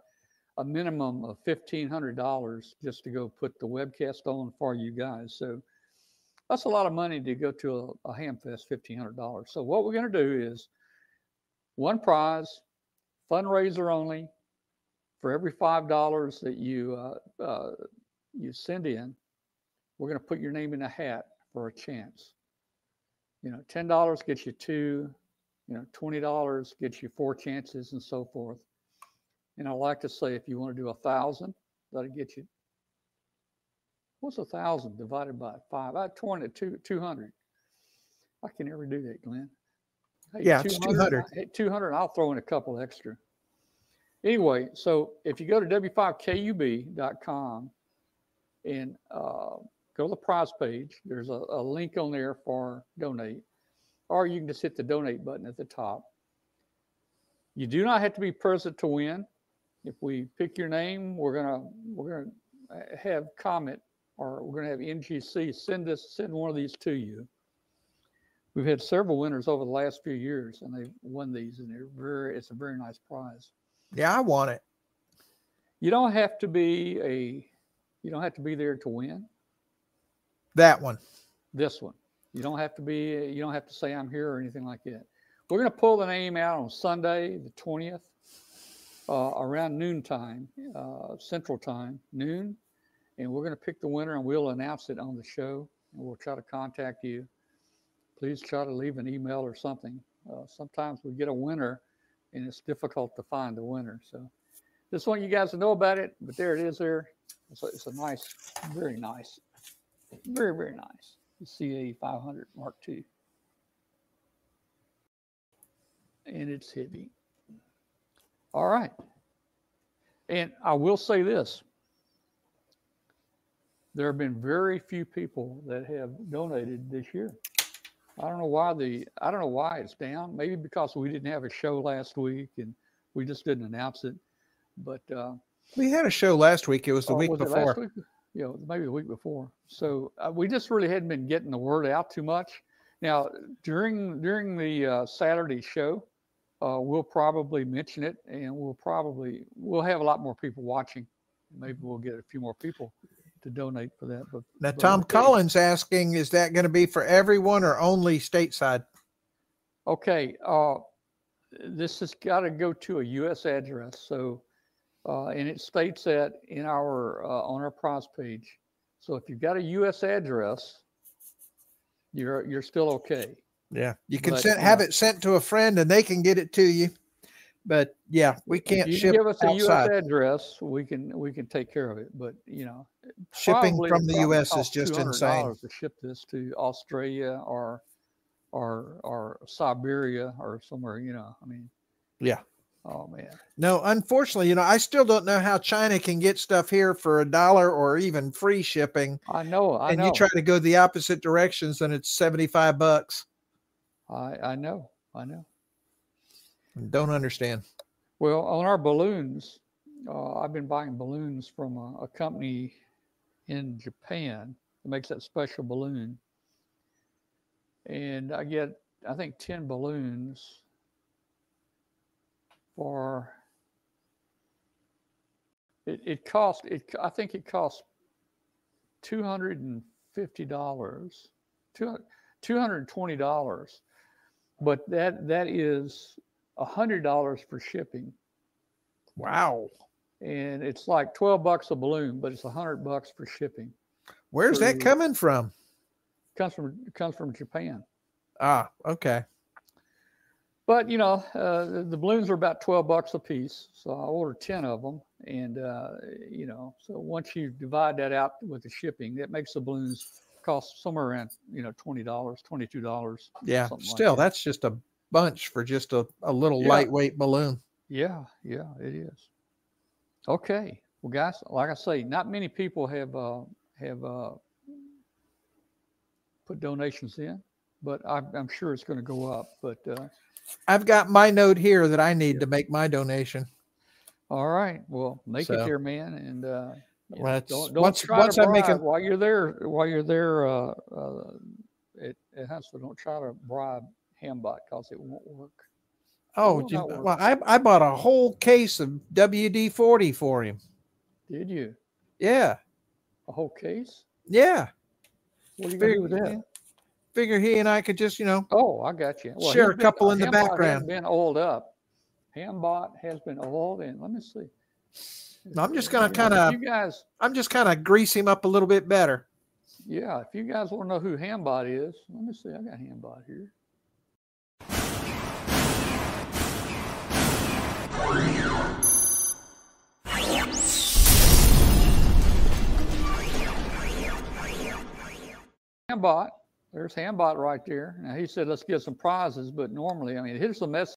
a minimum of fifteen hundred dollars just to go put the webcast on for you guys. So that's a lot of money to go to a, a Hamfest, fifteen hundred dollars. So what we're going to do is one prize, fundraiser only. For every five dollars that you uh, uh, you send in, we're going to put your name in a hat for a chance. You know, ten dollars gets you two. You know, twenty dollars gets you four chances, and so forth. And I like to say, if you want to do a thousand, that'll get you. What's a thousand divided by five? I twenty two two hundred. I can never do that, Glenn. Hey, Yeah, it's 200. Hey, 200. I'll throw in a couple extra. Anyway, so if you go to w5kub.com and uh, go to the prize page, there's a, a link on there for donate, or you can just hit the donate button at the top. You do not have to be present to win. If we pick your name, we're gonna we're gonna uh, have Comet or we're gonna have NCG send us send one of these to you. We've had several winners over the last few years, and they've won these, and they're very it's a very nice prize. Yeah, I want it. You don't have to be a you don't have to be there to win That one. this one. You don't have to be you don't have to say I'm here or anything like that. We're going to pull the name out on Sunday, the 20th, uh, around noontime, uh, Central Time, noon, and we're going to pick the winner and we'll announce it on the show. And we'll try to contact you. Please try to leave an email or something. Uh, sometimes we get a winner, and it's difficult to find the winner. So, just want you guys to know about it. But there it is. There, it's a, it's a nice, very nice, very very nice. The CA 500 Mark II. And it's heavy. All right. And I will say this there have been very few people that have donated this year. I don't know why the I don't know why it's down. Maybe because we didn't have a show last week and we just didn't announce it. But uh, We had a show last week. It was the week was before. You know, maybe the week before. So uh, we just really hadn't been getting the word out too much. Now during during the uh, Saturday show, uh, we'll probably mention it, and we'll probably we'll have a lot more people watching. Maybe we'll get a few more people to donate for that. But Now, but Tom. Collins asking, is that going to be for everyone or only stateside? Okay, uh, this has got to go to a U.S. address. So, uh, and it states that in our uh, on our prize page. So if you've got a U.S. address, you're you're still okay. Yeah. You can But, send, have uh, it sent to a friend and they can get it to you. But yeah, we can't if you ship give us a. U.S. address, we can we can take care of it. But you know, Shipping from the US is just insane. To ship this to Australia or or or Siberia or somewhere, you know. I mean, Yeah. Oh man. No, unfortunately, you know, I still don't know how China can get stuff here for a dollar or even free shipping. I know. I know. and know. you try to go the opposite directions and it's 75 bucks. I I know. I know. Don't understand. Well, on our balloons, uh, I've been buying balloons from a, a company in Japan that makes that special balloon. And I get, I think, 10 balloons for, it, it cost, it, I think it cost $250 two hundred and twenty dollars, but that that is a hundred dollars for shipping, Wow. and it's like twelve bucks a balloon, but it's a hundred bucks for shipping. Where's that coming from? comes from it comes from Japan. Ah, okay. But you know, uh, the, balloons are about twelve bucks a piece, so I ordered ten of them, and uh, you know, so once you divide that out with the shipping, that makes the balloons cost somewhere around you know twenty dollars, twenty two dollars. Yeah. Something like Still, that. that's just a bunch for just a, a little Yeah. lightweight balloon. Yeah, yeah, it is. Okay, well, guys, like I say, not many people have uh, have uh, put donations in, but I'm, I'm sure it's going to go up. But uh, I've got my note here that I need to make my donation. All right. Well, make So- it there, man, and uh, Well, don't, don't once- try once to I make bribe a- while you're there. While you're there uh, uh, at, at Huntsville, don't try to bribe Hambot because it won't work. Oh, you- work. well, I, I bought a whole case of WD 40 for him. Did you Yeah. a whole case? Yeah. What are you gonna do with that? Figure he and I could just, you know, Oh, I got you. Share a couple in the Hambot has background. Been oiled up. Hambot has been oiled, and let me see. I'm just gonna if kinda- You guys, I'm just kind of grease him up a little bit better. yeah. If you guys want to know who Hambot is, let me see. I got Hambot here. Hambot, there's Hambot right there. Now he said, let's get some prizes, but normally, I mean, here's the message.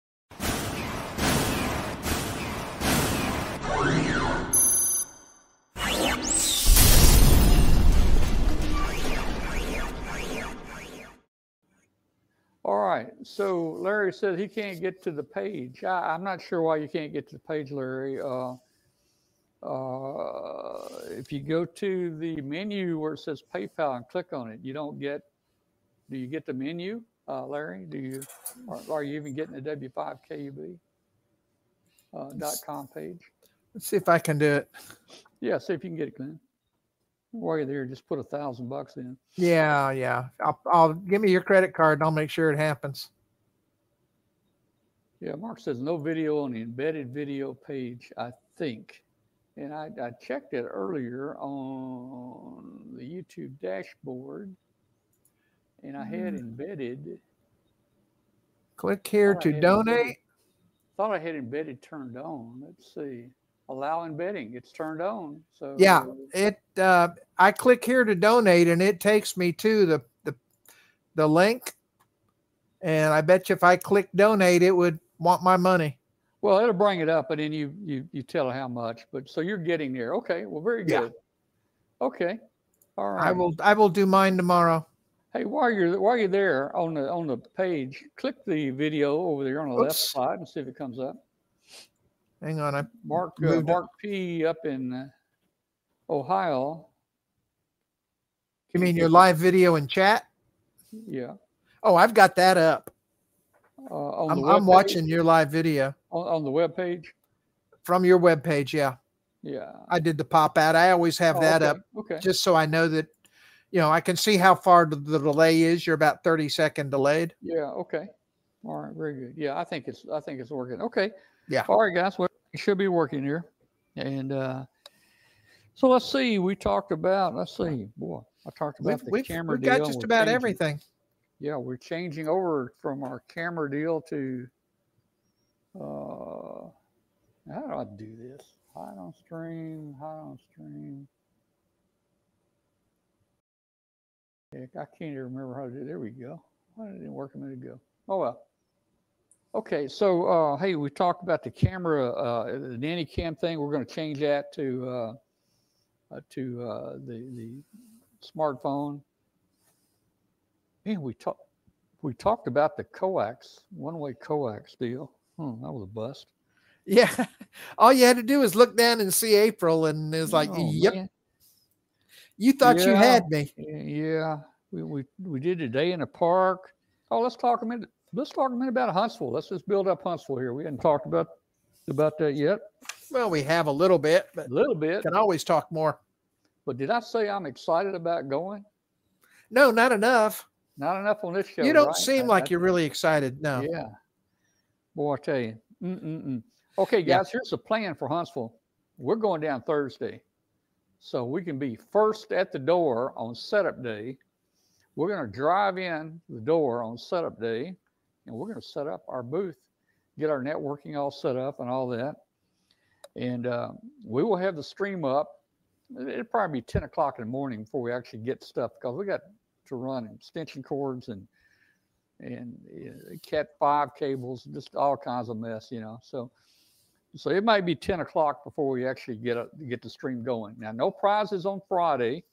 All right. So Larry said he can't get to the page. I, I'm not sure why you can't get to the page, Larry. Uh, uh, if you go to the menu where it says PayPal and click on it, you don't get. Do you get the menu, uh, Larry? Do you? Are, you even getting the W5KUB uh, dot com page? Let's see if I can do it. Yeah. See if you can get it, Glenn. While you're there, just put a thousand bucks in. Yeah, yeah. I'll, I'll give me your credit card and I'll make sure it happens. Yeah, Mark says no video on the embedded video page, I think. And I, I checked it earlier on the YouTube dashboard and I had Mm. embedded, Click here to embedded- donate. thought I had embedded turned on. Let's see. Allow embedding. It's turned on. So Yeah, it. Uh, I click here to donate, and it takes me to the the the link. And I bet you if I click donate, it would want my money. Well, it'll bring it up and then you you you tell how much. But so you're getting there. Okay. Well, very good. Yeah. good. Okay. All right. I will. I will do mine tomorrow. Hey, while you're while you're there on the on the page, click the video over there on the left side and see if it comes up. Hang on. I Mark uh. Mark P up in uh, Ohio. You mean your live video and chat? Yeah. Oh, I've got that up. Uh, I'm, I'm watching your live video on, on the web page. from your web page, Yeah, Yeah. I did the pop out. I always have Oh, that okay, up Okay. just so I know that, you know, I can see how far the, the delay is. You're about 30 second delayed. Yeah. Okay. All right. Very good. Yeah, I think it's I think it's working. Okay. Yeah. All right, guys. Well, it should be working here. And uh, so let's see. We talked about. Let's see. Boy, I talked about We've, the we've, camera we've deal. got just about changing- everything. yeah, we're changing over from our camera deal to uh how do I do this? Hide on stream, hide on stream. Heck, I can't even remember how to do it. There we go. Why did it work a minute ago? Oh well. Okay, so uh hey, we talked about the camera, uh the nanny cam thing. We're gonna change that to uh, uh to uh the the smartphone. Man, we talked we talked about the coax, one-way coax deal. Hmm, that was a bust. Yeah. *laughs* All you had to do was look down and see April, and it was like, Oh, yep, man. You thought you had me. Yeah, we, we we did a day in the park. Oh, let's talk a minute. Let's talk a minute about Huntsville. Let's just build up Huntsville here. We hadn't talked about about that yet. Well, we have a little bit, but A little bit. can always talk more. But did I say I'm excited about going? No, not enough. Not enough on this show. You don't right? seem I- like I- you're really excited. No. Yeah. Boy, I tell you. Mm-mm-mm. Okay, Yeah. guys, here's the plan for Huntsville. We're going down Thursday. So we can be first at the door on setup day. We're going to drive in the door on setup day and we're going to set up our booth, get our networking all set up and all that. And uh, we will have the stream up. It'll probably be 10 o'clock in the morning before we actually get stuff because we got to run extension cords and and uh, cat five cables, just all kinds of mess, you know. So, so it might be ten o'clock before we actually get a, get the stream going. Now, no prizes on Friday,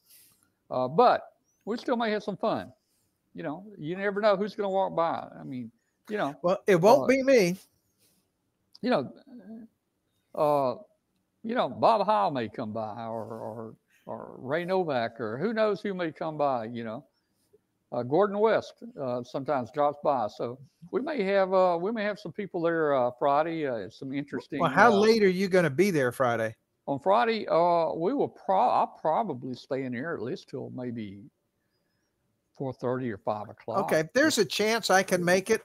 uh, but we still may have some fun. You know, you never know who's going to walk by. I mean, you know, Well, it won't Uh, be me. you know, uh, you know, Bob Heil may come by, or or or Ray Novak, or who knows who may come by. You know, uh, Gordon West uh, sometimes drops by, so we may have uh, we may have some people there uh, Friday. Uh, some interesting. Well, how uh, late are you going to be there Friday? on Friday? Uh, we will pro. I'll probably stay in here at least till maybe four thirty or five o'clock. Okay, if there's a chance I can make it.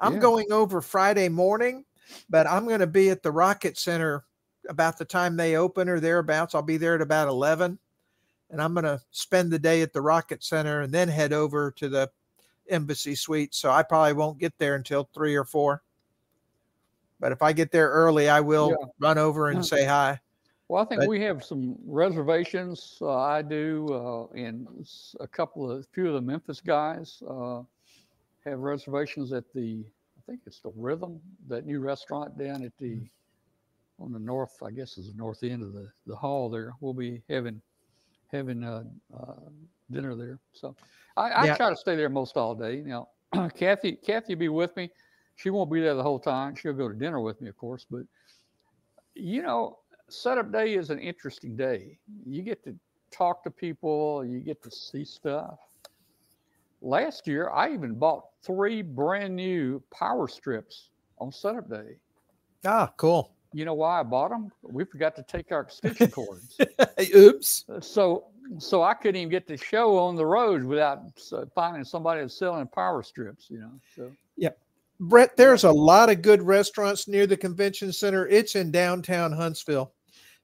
I'm Yeah. going over Friday morning, but I'm going to be at the Rocket Center about the time they open or thereabouts. I'll be there at about 11, and I'm going to spend the day at the Rocket Center and then head over to the Embassy Suite. So I probably won't get there until three or four. But if I get there early, I will Yeah. run over and say hi. Well, I think But- we have some reservations. Uh, I do, uh, and a couple of, few of the Memphis guys uh, have reservations at the, I think it's the Rhythm, that new restaurant down at the, on the north, I guess is the north end of the, the hall there. We'll be having, having uh, uh, dinner there. So I, I Yeah. try to stay there most all day. Now, *clears throat* Kathy, Kathy will be with me. She won't be there the whole time. She'll go to dinner with me, of course, but you know, setup day is an interesting day. You get to talk to people, you get to see stuff. Last year, I even bought three brand new power strips on setup day. Ah, cool. You know why I bought them? We forgot to take our extension cords. *laughs* Oops. So, so I couldn't even get the show on the road without finding somebody that's selling power strips. You know, so yeah. Brett, there's a lot of good restaurants near the convention center. It's in downtown Huntsville.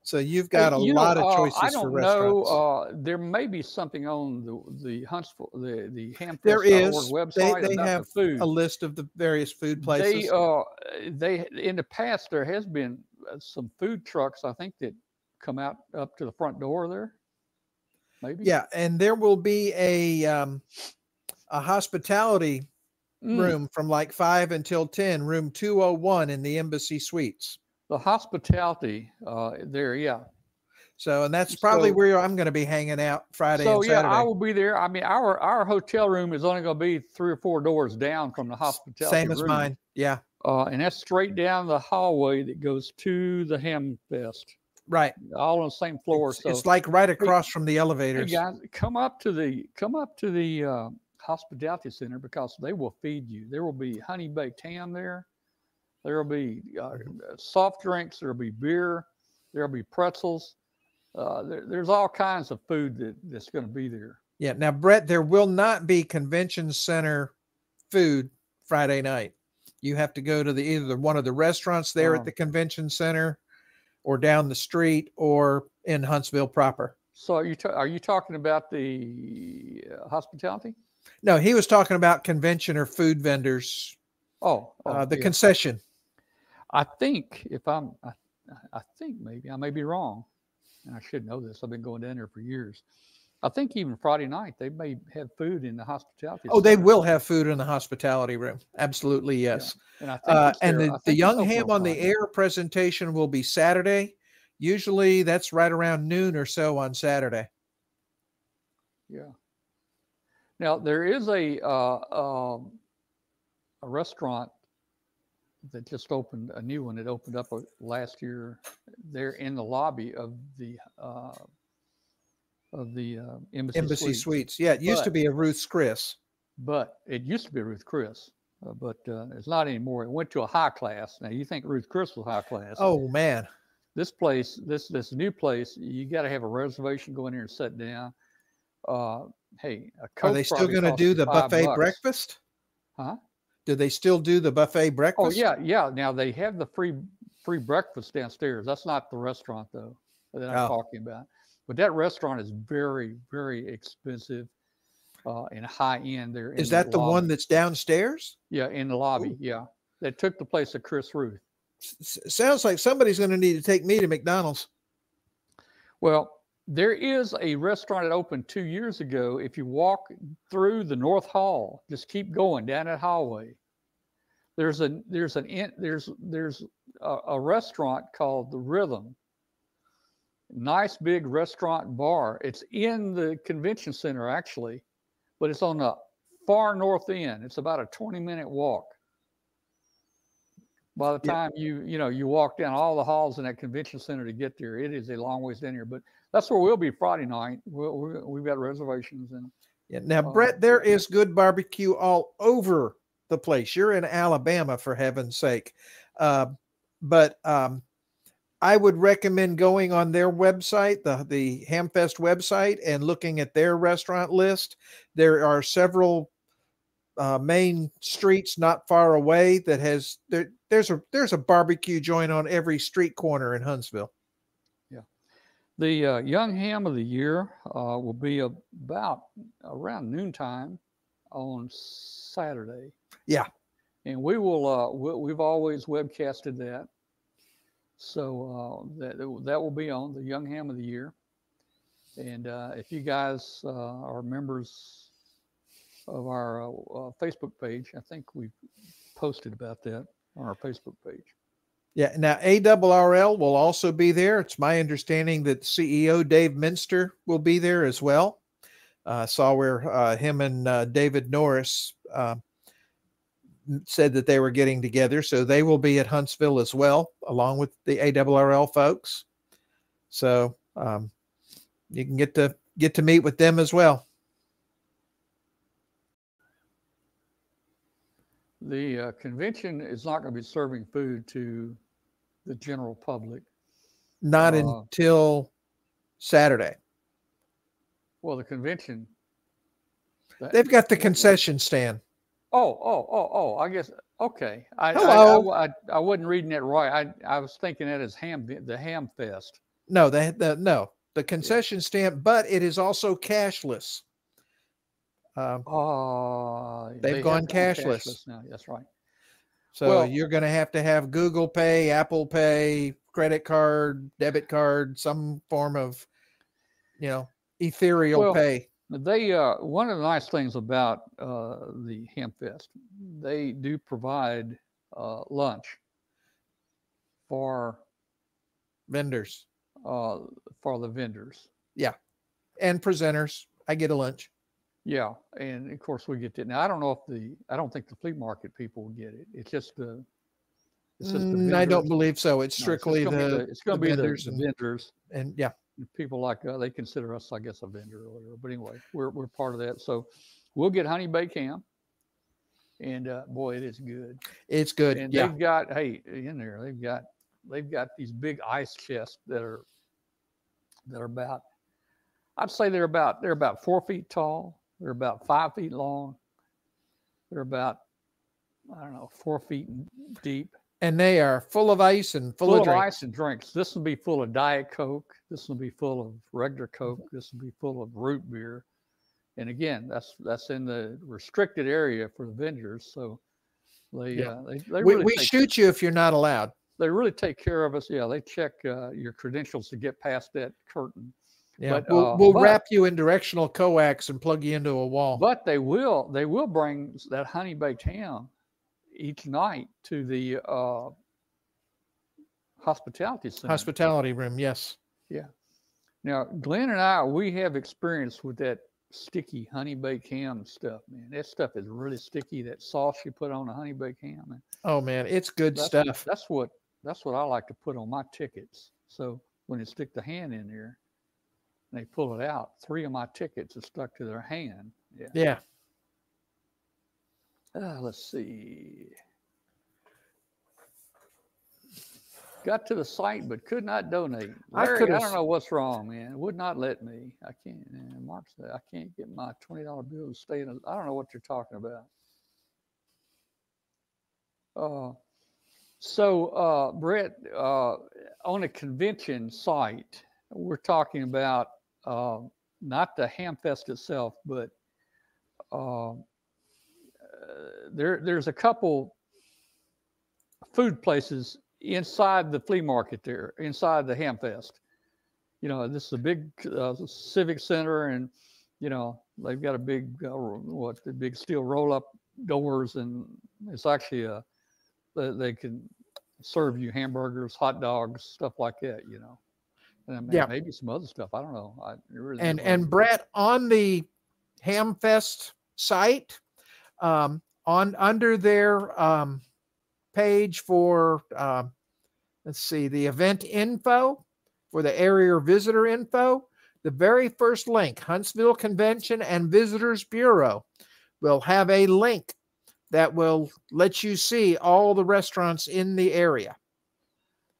So you've got a You know, lot of uh, choices I for don't restaurants. know. Uh, there may be something on the the Huntsville the the Hamfest.org There is. website They- they have the food. a list of the various food places. They uh they in the past there has been uh, some food trucks I think that come out up to the front door there. Maybe. yeah, and there will be a um, a hospitality Mm, room from like five until ten, room two hundred one in the Embassy Suites. The hospitality uh there, yeah. So, and that's probably So- where I'm going to be hanging out Friday So yeah. I will be there. I mean, our our hotel room is only going to be three or four doors down from the hospitality. Same as room. mine. Yeah, Uh, and that's straight down the hallway that goes to the Hamfest, right. all on the same floor. It's, so it's like right across from the hey elevators. guys, come up to the come up to the uh, hospitality center because they will feed you. There will be honey baked ham there. There will be uh, soft drinks. There will be beer. There will be pretzels. Uh, there, there's all kinds of food that, that's going to be there. Yeah. Now, Brett, there will not be convention center food Friday night. You have to go to the either one of the restaurants there Oh. at the convention center, or down the street, or in Huntsville proper. So are you ta- are you talking about the uh, hospitality? No, he was talking about convention or food vendors, Oh, oh, uh, the yeah. concession. I think if I'm, I, I think maybe I may be wrong, and I should know this. I've been going down there for years. I think even Friday night they may have food in the hospitality. Oh, they will have food in the hospitality room. Absolutely, yes. And, I think Uh, and the, the Young Ham on the Air presentation will be Saturday. Usually that's right around noon or so on Saturday. Yeah. Now there is a uh, um, a restaurant that just opened a new one that opened up uh, last year. There in the lobby of the uh, of the uh, embassy, Embassy Suite. Suites. Yeah, it used to be a Ruth's Chris. but it used to be Ruth Chris, uh, but uh, it's not anymore. It went to a high class. Now you think Ruth Chris was high class? Oh man. this place, this this new place, you got to have a reservation. Go in there and sit down. Uh, hey, a Are they still going to do the buffet bucks. breakfast? Huh? Do they still do the buffet breakfast? Oh yeah, yeah. Now they have the free free breakfast downstairs. That's not the restaurant though that I'm Oh. talking about. But that restaurant is very very expensive uh, and high end. There Is that the one that's downstairs? Yeah, in the lobby. Yeah, that took the place of Chris Ruth. S- sounds like somebody's going to need to take me to McDonald's. Well, there is a restaurant that opened two years ago. If you walk through the North Hall, just keep going down that hallway. There's a there's an in, there's there's a, a restaurant called the Rhythm. Nice big restaurant bar. It's in the convention center actually, but it's on the far north end. It's about a 20 minute walk. By the Yeah. time you you know you walk down all the halls in that convention center to get there, it is a long ways down here. But that's where we'll be Friday night. We'll, we we've got reservations and Yeah. Now, Oh. Brett, there is good barbecue all over the place. You're in Alabama, for heaven's sake. Uh, but um, I would recommend going on their website, the the Hamfest website, and looking at their restaurant list. There are several uh, main streets not far away that has there. There's a there's a barbecue joint on every street corner in Huntsville. Yeah, the uh, Young Ham of the Year uh, will be about around noontime on Saturday. Yeah. And we will, uh, we, we've always webcasted that. So uh, that, that will be on the Young Ham of the Year. And uh, if you guys uh, are members of our uh, uh, Facebook page, I think we posted about that on our Facebook page. Yeah. Now, ARRL will also be there. It's my understanding that CEO Dave Minster will be there as well. Uh, saw where uh, him and uh, David Norris uh, said that they were getting together. So they will be at Huntsville as well, along with the ARRL folks. So um, you can get to get to meet with them as well. The uh, convention is not going to be serving food to the general public. Not Uh, until Saturday. Well, the convention. the- They've got the concession stand. Oh, oh, oh, oh! I guess okay. I, I- I, I, I wasn't reading that right. I, I was thinking that as ham, the ham fest. No, the, the no the concession stand, but it is also cashless. Um, Oh, They've they gone have cashless. now. That's right. so Well- you're going to have to have Google Pay, Apple Pay, credit card, debit card, some form of, you know, ethereal Well, pay. They uh, one of the nice things about uh, the ham fest, they do provide uh, lunch for Vendors uh, for the vendors. Yeah, and presenters. I get a lunch. Yeah, and of course we get that. Now I don't know if the I don't think the flea market people will get it. It's just the. It's just the Mm, I don't believe so. It's No, it's strictly be the, It's going to be the vendors the and- vendors. and yeah. people like uh, they consider us, I guess, a vendor or whatever. But anyway, we're we're part of that. So we'll get honey baked ham, and uh, boy, it is good. It's good. And yeah. they've got hey in there they've got they've got these big ice chests that are that are about I'd say they're about they're about four feet tall. They're about five feet long. They're about I don't know four feet deep. And they are full of ice and full, full, of of drinks. ice and drinks. This will be full of Diet Coke. This will be full of regular Mm-hmm. Coke. This will be full of root beer. And again, that's that's in the restricted area for the vendors. So they Yeah. uh, they, they We, really we take, shoot you if you're not allowed. they really take care of us. Yeah, they check uh, your credentials to get past that curtain. Yeah. But, we'll uh, we'll but- wrap you in directional coax and plug you into a wall. But they will they will bring that honey baked ham each night to the uh, hospitality center. Hospitality room. Yes. Yeah. Now, Glenn and I, we have experience with that sticky honey baked ham stuff, man. That stuff is really sticky. That sauce you put on a honey baked ham, man. Oh man, it's good That's, stuff. That's what that's what I like to put on my tickets. So when you stick the hand in there, and they pull it out, three of my tickets are stuck to their hand. Yeah. Yeah. Uh, let's see. got to the site but could not donate. I Larry, I, could've don't know what's wrong, man. It would not let me. I can't. And Mark said I can't get my twenty dollar bill to stay in. A, I don't know what you're talking about. Uh, so uh, Brett, uh, on a convention site, we're talking about uh, not the Hamfest itself, but uh, uh, there there's a couple food places inside the flea market there, inside the Hamfest. You know, this is a big uh, civic center, and you know they've got a big uh, what the big steel roll up doors, and it's actually a they, they can serve you hamburgers, hot dogs, stuff like that. You know, I mean, Yeah. maybe some other stuff. I don't know. I, really and depends. and Brett on the Hamfest site, um, on under their um, page for um, let's see the event info for the area visitor info. The very first link, Huntsville Convention and Visitors Bureau, will have a link that will let you see all the restaurants in the area,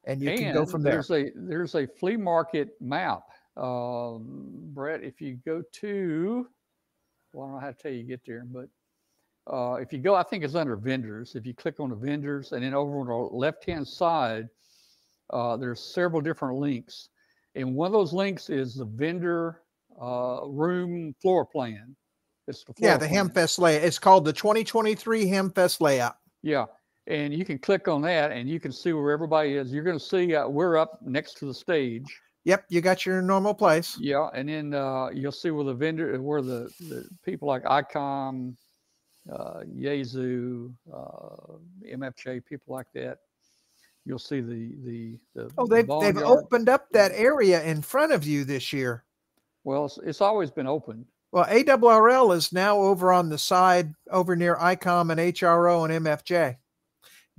and you can go from there. There's a there's a flea market map, um, Brett. If you go to, well, I don't know how to tell you to get there, but uh, if you go, I think it's under vendors. If you click on the vendors, and then over on the left hand side, uh, there's several different links, and one of those links is the vendor uh, room floor plan. It's the floor Yeah, the plan. Hamfest layout. It's called the 2023 Hamfest layout. Yeah, and you can click on that, and you can see where everybody is. You're going to see uh, we're up next to the stage. Yep, you got your normal place. Yeah, and then uh, you'll see where the vendor, where the, the people like ICOM, uh, Yaesu, uh, MFJ, people like that. You'll see the the the. Oh, they've they've boneyard. opened up that area in front of you this year. Well, it's, it's always been open. Well, ARRL is now over on the side over near ICOM and HRO and MFJ.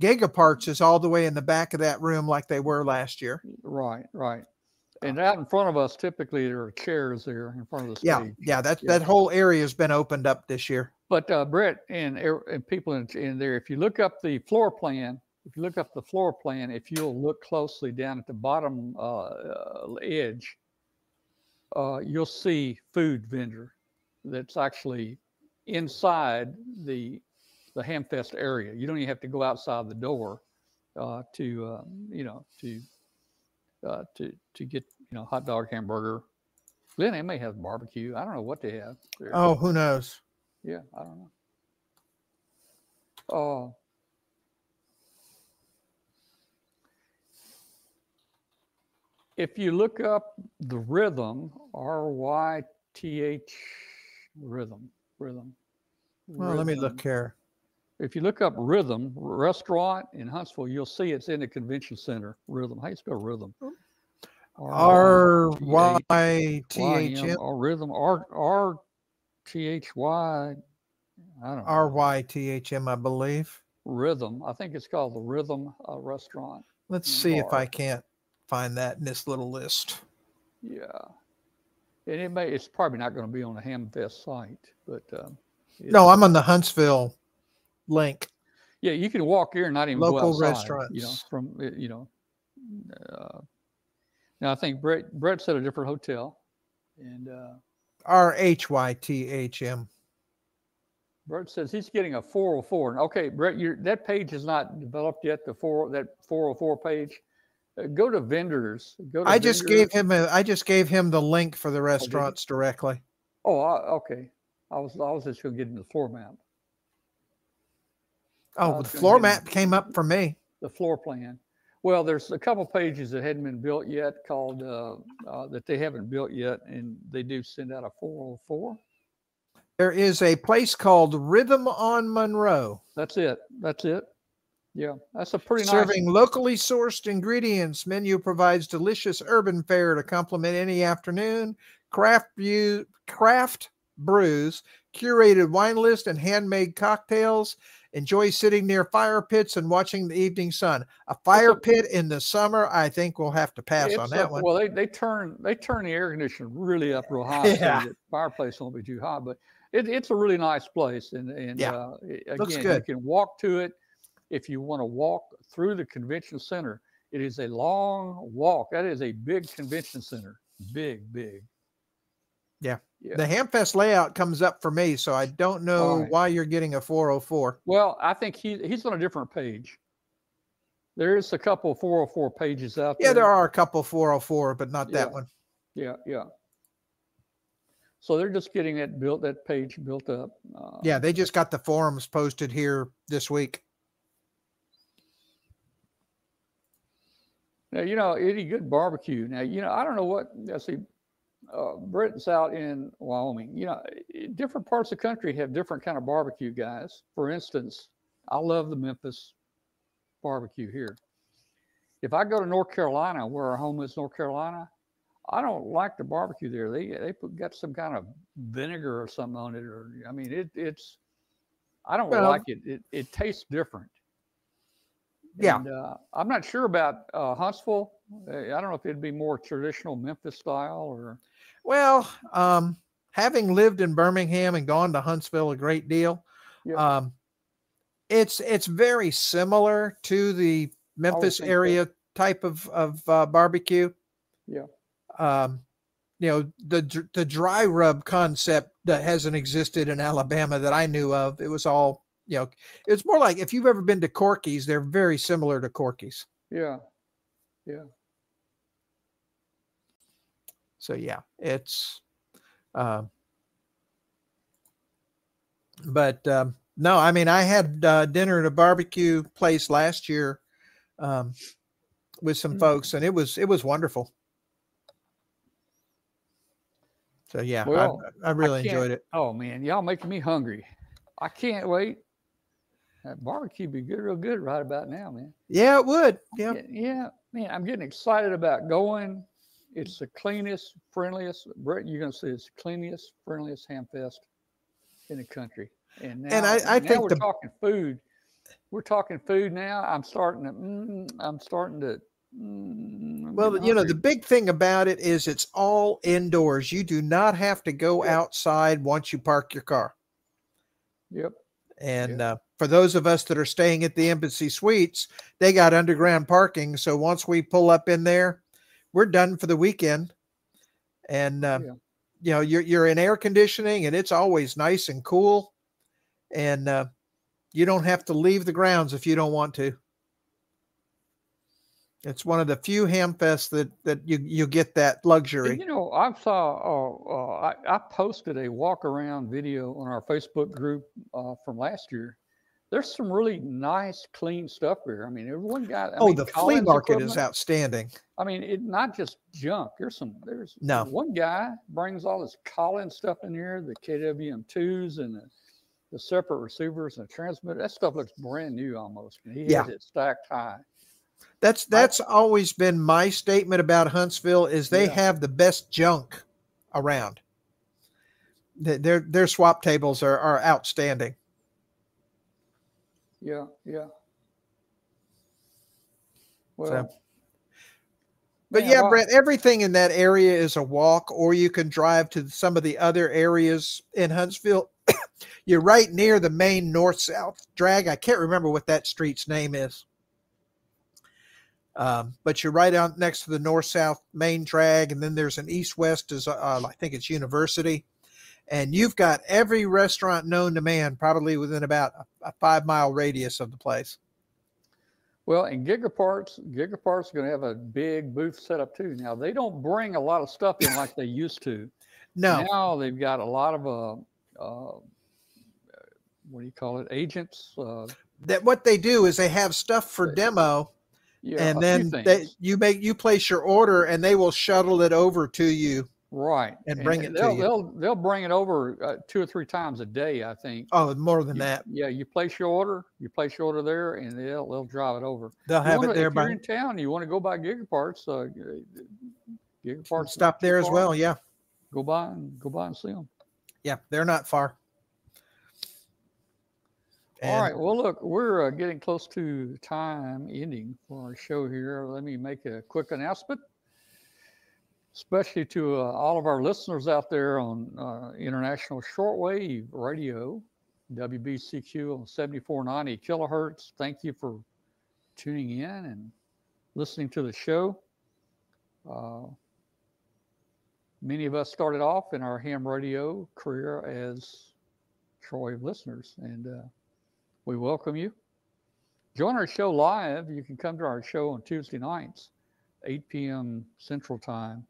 Gigaparts is all the way in the back of that room like they were last year. Right, right. And out in front of us, typically there are chairs there in front of the stage. Yeah, yeah, that Yeah. that whole area has been opened up this year. But uh, Brett and, and people in, in there, if you look up the floor plan, if you look up the floor plan, if you'll look closely down at the bottom uh, uh, edge, uh, you'll see food vendor that's actually inside the the Hamfest area. You don't even have to go outside the door uh, to uh, you know to uh, to to get you know hot dog, hamburger. Then they may have barbecue. I don't know what they have. there. Oh, who knows? Yeah, I don't know. Oh. If you look up the rhythm, R Y T H rhythm, rhythm. Well, let me look here. If you look up rhythm restaurant in Huntsville, you'll see it's in the convention center. Rhythm. How you spell rhythm? R Y T H M Or rhythm. R R T H Y. I don't know. R Y T H M, I believe. Rhythm. I think it's called the Rhythm uh, Restaurant. Let's see if. I can't find that in this little list. Yeah. And it may, it's probably not going to be on the Hamfest site, but um, No, I'm on the Huntsville link. yeah, you can walk here and not even go Local outside, You know, restaurants. from uh, you know. Uh, now I think Brett Brett's at a different hotel, and uh, R H Y T H M. Brett says he's getting a 404. And Okay, Brett, your that page is not developed yet. The four that 404 page. Uh, go to vendors. Go to I just gave him a I just gave him the link for the you? restaurants directly. Oh, I, okay. I was I was just going to get into the floor map. Oh, was the floor map came up for me. the floor plan. Well, there's a couple pages that hadn't been built yet called, uh, uh, that they haven't built yet, and they do send out a 404. There is a place called Rhythm on Monroe, That's it. That's it. Yeah, that's a pretty serving nice. locally sourced ingredients. Menu provides delicious urban fare to complement any afternoon. Craft brew, craft brews, curated wine list, and handmade cocktails. Enjoy sitting near fire pits and watching the evening sun. A *laughs* fire pit in the summer, I think we'll have to pass it's on that one. Well, they, they turn they turn the air conditioner really up real *laughs* high Yeah. so that fireplace won't be too hot. But it, it's a really nice place, and and Yeah. uh, i- Looks again, good. you can walk to it if you want to walk through the convention center. It is a long walk. That is a big convention center. Big, big. Yeah. The Hamfest layout comes up for me, so I don't know right. why you're getting a 404. Well, I think he he's on a different page. There is a couple 404 pages out there. Yeah, there are a couple 404, but not that one. Yeah, yeah. So they're just getting that built, that page built up. Uh, Yeah, they just got the forums posted here this week. Now, you know, any good barbecue. Now, you know, I don't know what, I see, uh, Britain's out in Wyoming. You know, different parts of the country have different kind of barbecue guys. For instance, I love the Memphis barbecue here. If I go to North Carolina, where our home is, North Carolina, I don't like the barbecue there. They they put got some kind of vinegar or something on it, or I mean, it it's. I don't Well- like it. It it tastes different. Yeah. And, uh, I'm not sure about uh, Huntsville. Uh, I don't know if it'd be more traditional Memphis style or. Well, um, having lived in Birmingham and gone to Huntsville a great deal, Yeah. um, it's it's very similar to the Memphis area type of of uh, barbecue. Yeah. Um, you know the the dry rub concept that hasn't existed in Alabama that I knew of. It was all you know. It's more like if you've ever been to Corky's, they're very similar to Corky's. Yeah. Yeah. So yeah, it's. Um, but um, no, I mean, I had uh, dinner at a barbecue place last year um, with some Mm. folks, and it was it was wonderful. So yeah, Well, I, I really can't- enjoyed it. Oh man, y'all making me hungry. I can't wait. That barbecue be good, real good right about now, man. Yeah, it would. Yeah, yeah, man, I'm getting excited about going. It's the cleanest, friendliest. Brett, you're gonna see it's the cleanest, friendliest ham fest in the country. And now, And I- I now think we're the- talking food. We're talking food now. I'm starting to. Mm, I'm starting to. Mm, Well, you know, the big thing about it is it's all indoors. You do not have to go Yeah. outside once you park your car. Yep. And uh, for those of us that are staying at the Embassy Suites, they got underground parking. So once we pull up in there, we're done for the weekend. And uh, Yeah. you know, you're you're in air conditioning, and it's always nice and cool. And uh, you don't have to leave the grounds if you don't want to. It's one of the few ham fests that that you you get that luxury. You know, I saw, uh, uh, I, I posted a walk around video on our Facebook group uh, from last year. There's some really nice, clean stuff here. I mean, there was one guy. I oh, mean, the flea Collins market is outstanding. I mean, it not just junk. There's some. There's No. one guy brings all this Collins stuff in here, the KWM twos and the, the separate receivers and the transmitter. That stuff looks brand new almost. And he Yeah. has it stacked high. That's that's always been my statement about Huntsville is they Yeah. have the best junk around. Their their swap tables are are outstanding. Yeah, yeah. Well, But man, yeah, well, Brett, everything in that area is a walk, or you can drive to some of the other areas in Huntsville. *coughs* You're right near the main north south drag. I can't remember what that street's name is. Um, but you're right out next to the north south main drag, and then there's an east west, is uh, I think it's University, and you've got every restaurant known to man, probably within about a, five mile radius of the place. Well, and Gigaparts, Gigaparts are going to have a big booth set up too. Now they don't bring a lot of stuff in like they used to. *laughs* No, Now they've got a lot of uh, uh, what do you call it? Agents. Uh, that what they do is they have stuff for Right. demo. yeah, and then they, you make you place your order and they will shuttle it over to you right and bring it they'll, you. They'll they'll bring it over uh, two or three times a day, I think. oh more than You- that Yeah, you place your order, you place your order there, and they'll they'll drive it over. they'll You have wanna- it there if by you're in town, you want to go by Gigaparts. Uh, Gigaparts. stop there as well yeah Go by and go by and see them. yeah they're not far All And- right. Well, look, we're uh, getting close to time ending for our show here. Let me make a quick announcement, especially to uh, all of our listeners out there on uh, international shortwave radio, WBCQ on 7490 kilohertz. Thank you for tuning in and listening to the show. Uh, many of us started off in our ham radio career as shortwave listeners, and uh, we welcome you. Join our show live. You can come to our show on Tuesday nights, 8 p.m. Central Time,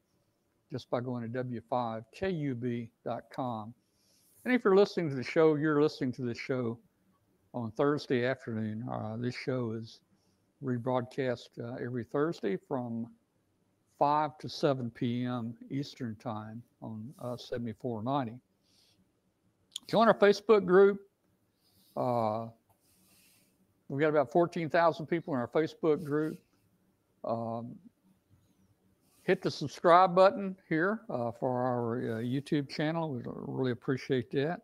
just by going to w5kub.com. And if you're listening to the show, you're listening to the show on Thursday afternoon. Uh, this show is rebroadcast uh, every Thursday from 5 to 7 p.m. Eastern Time on uh, 7490. Join our Facebook group. Uh, we've got about 14,000 people in our Facebook group. Um, hit the subscribe button here uh, for our uh, YouTube channel. We really appreciate that.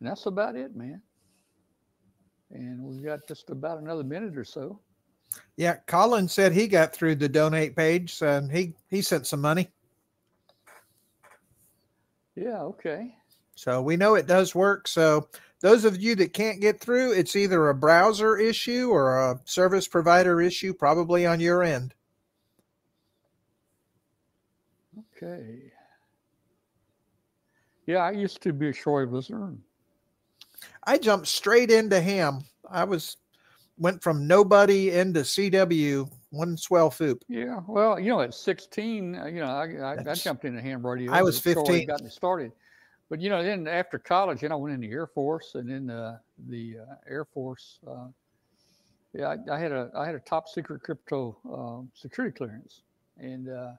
And that's about it, man. And we've got just about another minute or so. Yeah, Colin said he got through the donate page, and he he sent some money. Yeah, okay. So we know it does work. So those of you that can't get through, it's either a browser issue or a service provider issue, probably on your end. Okay. Yeah, I used to be a shortwave listener. I jumped straight into ham. I was went from nobody into CW one swell foop. Yeah, well, you know, at 16, uh, you know, I, I, I jumped into ham radio. I was That's 15. Got me started. But, you know, then after college, then I went in the Air Force and then uh, the uh, Air Force. Uh, yeah, I, I had a I had a top secret crypto uh, security clearance, and uh,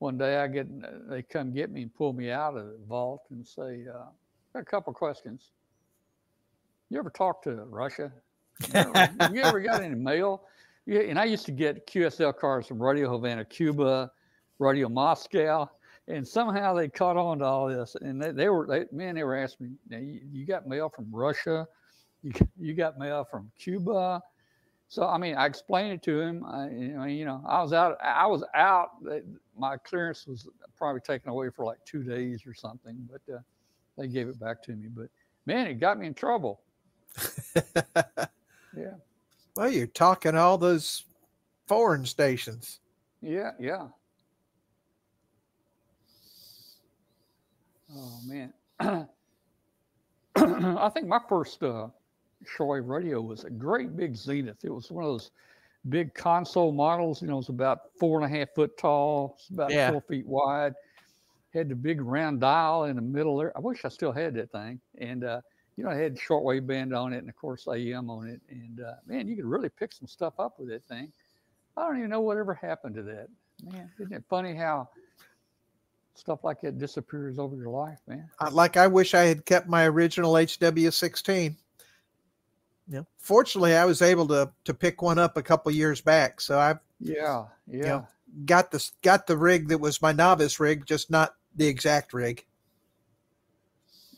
one day I get they come get me and pull me out of the vault and say, uh, "Got a couple questions. You ever talk to Russia? You, ever, you ever got any *laughs* mail? Yeah, and I used to get QSL cards from Radio Havana, Cuba, Radio Moscow, and somehow they caught on to all this. And they, they were, they, man, they were asking me, now, you, you got mail from Russia? You, you got mail from Cuba? So, I mean, I explained it to him. I, you know, you know, I was out, I was out. My clearance was probably taken away for like two days or something, but uh, they gave it back to me. But man, it got me in trouble. *laughs* Yeah. well, you're talking all those foreign stations. Yeah, yeah. Oh man, *clears throat* I think my first uh, shortwave radio was a great big Zenith. It was one of those big console models. You know, it was about four and a half foot tall, it's about Yeah. four feet wide. Had the big round dial in the middle there. I wish I still had that thing. And uh, you know, it had shortwave band on it, and of course AM on it. And uh, man, you could really pick some stuff up with that thing. I don't even know whatever happened to that. Man, isn't it funny how stuff like that disappears over your life, man? Like I wish I had kept my original HW16. Yeah. Fortunately, I was able to to pick one up a couple years back, so I've Yeah, yeah. Yeah. got this got the rig that was my novice rig, just not the exact rig.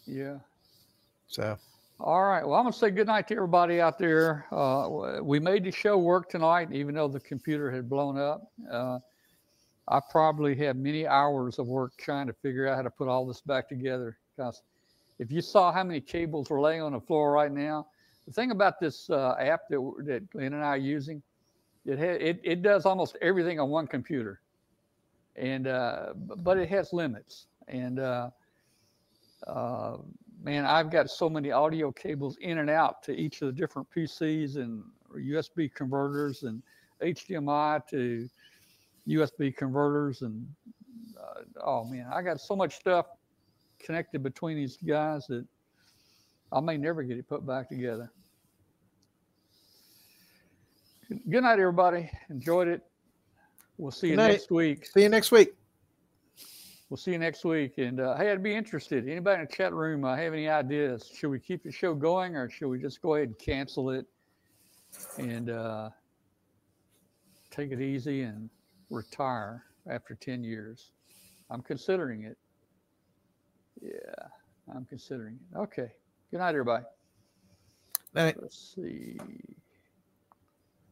Yeah. So All right. Well, I'm going to say good night to everybody out there. Uh, we made the show work tonight, even though the computer had blown up. Uh, I probably had many hours of work trying to figure out how to put all this back together. Because if you saw how many cables were laying on the floor right now, the thing about this uh, app that, that Glenn and I are using, it, ha- it it does almost everything on one computer, and uh, but it has limits. And uh, uh, man, I've got so many audio cables in and out to each of the different PCs and USB converters and HDMI to USB converters and uh, oh man, I got so much stuff connected between these guys that I may never get it put back together. Good night, everybody. Enjoyed it. We'll see you next week. see you next week. We'll see you next week. And uh, hey, I'd be interested. Anybody in the chat room uh, have any ideas? Should we keep the show going or should we just go ahead and cancel it and uh, take it easy and retire after 10 years? I'm considering it. Yeah, I'm considering it. Okay. Good night, everybody. Night. Let's see.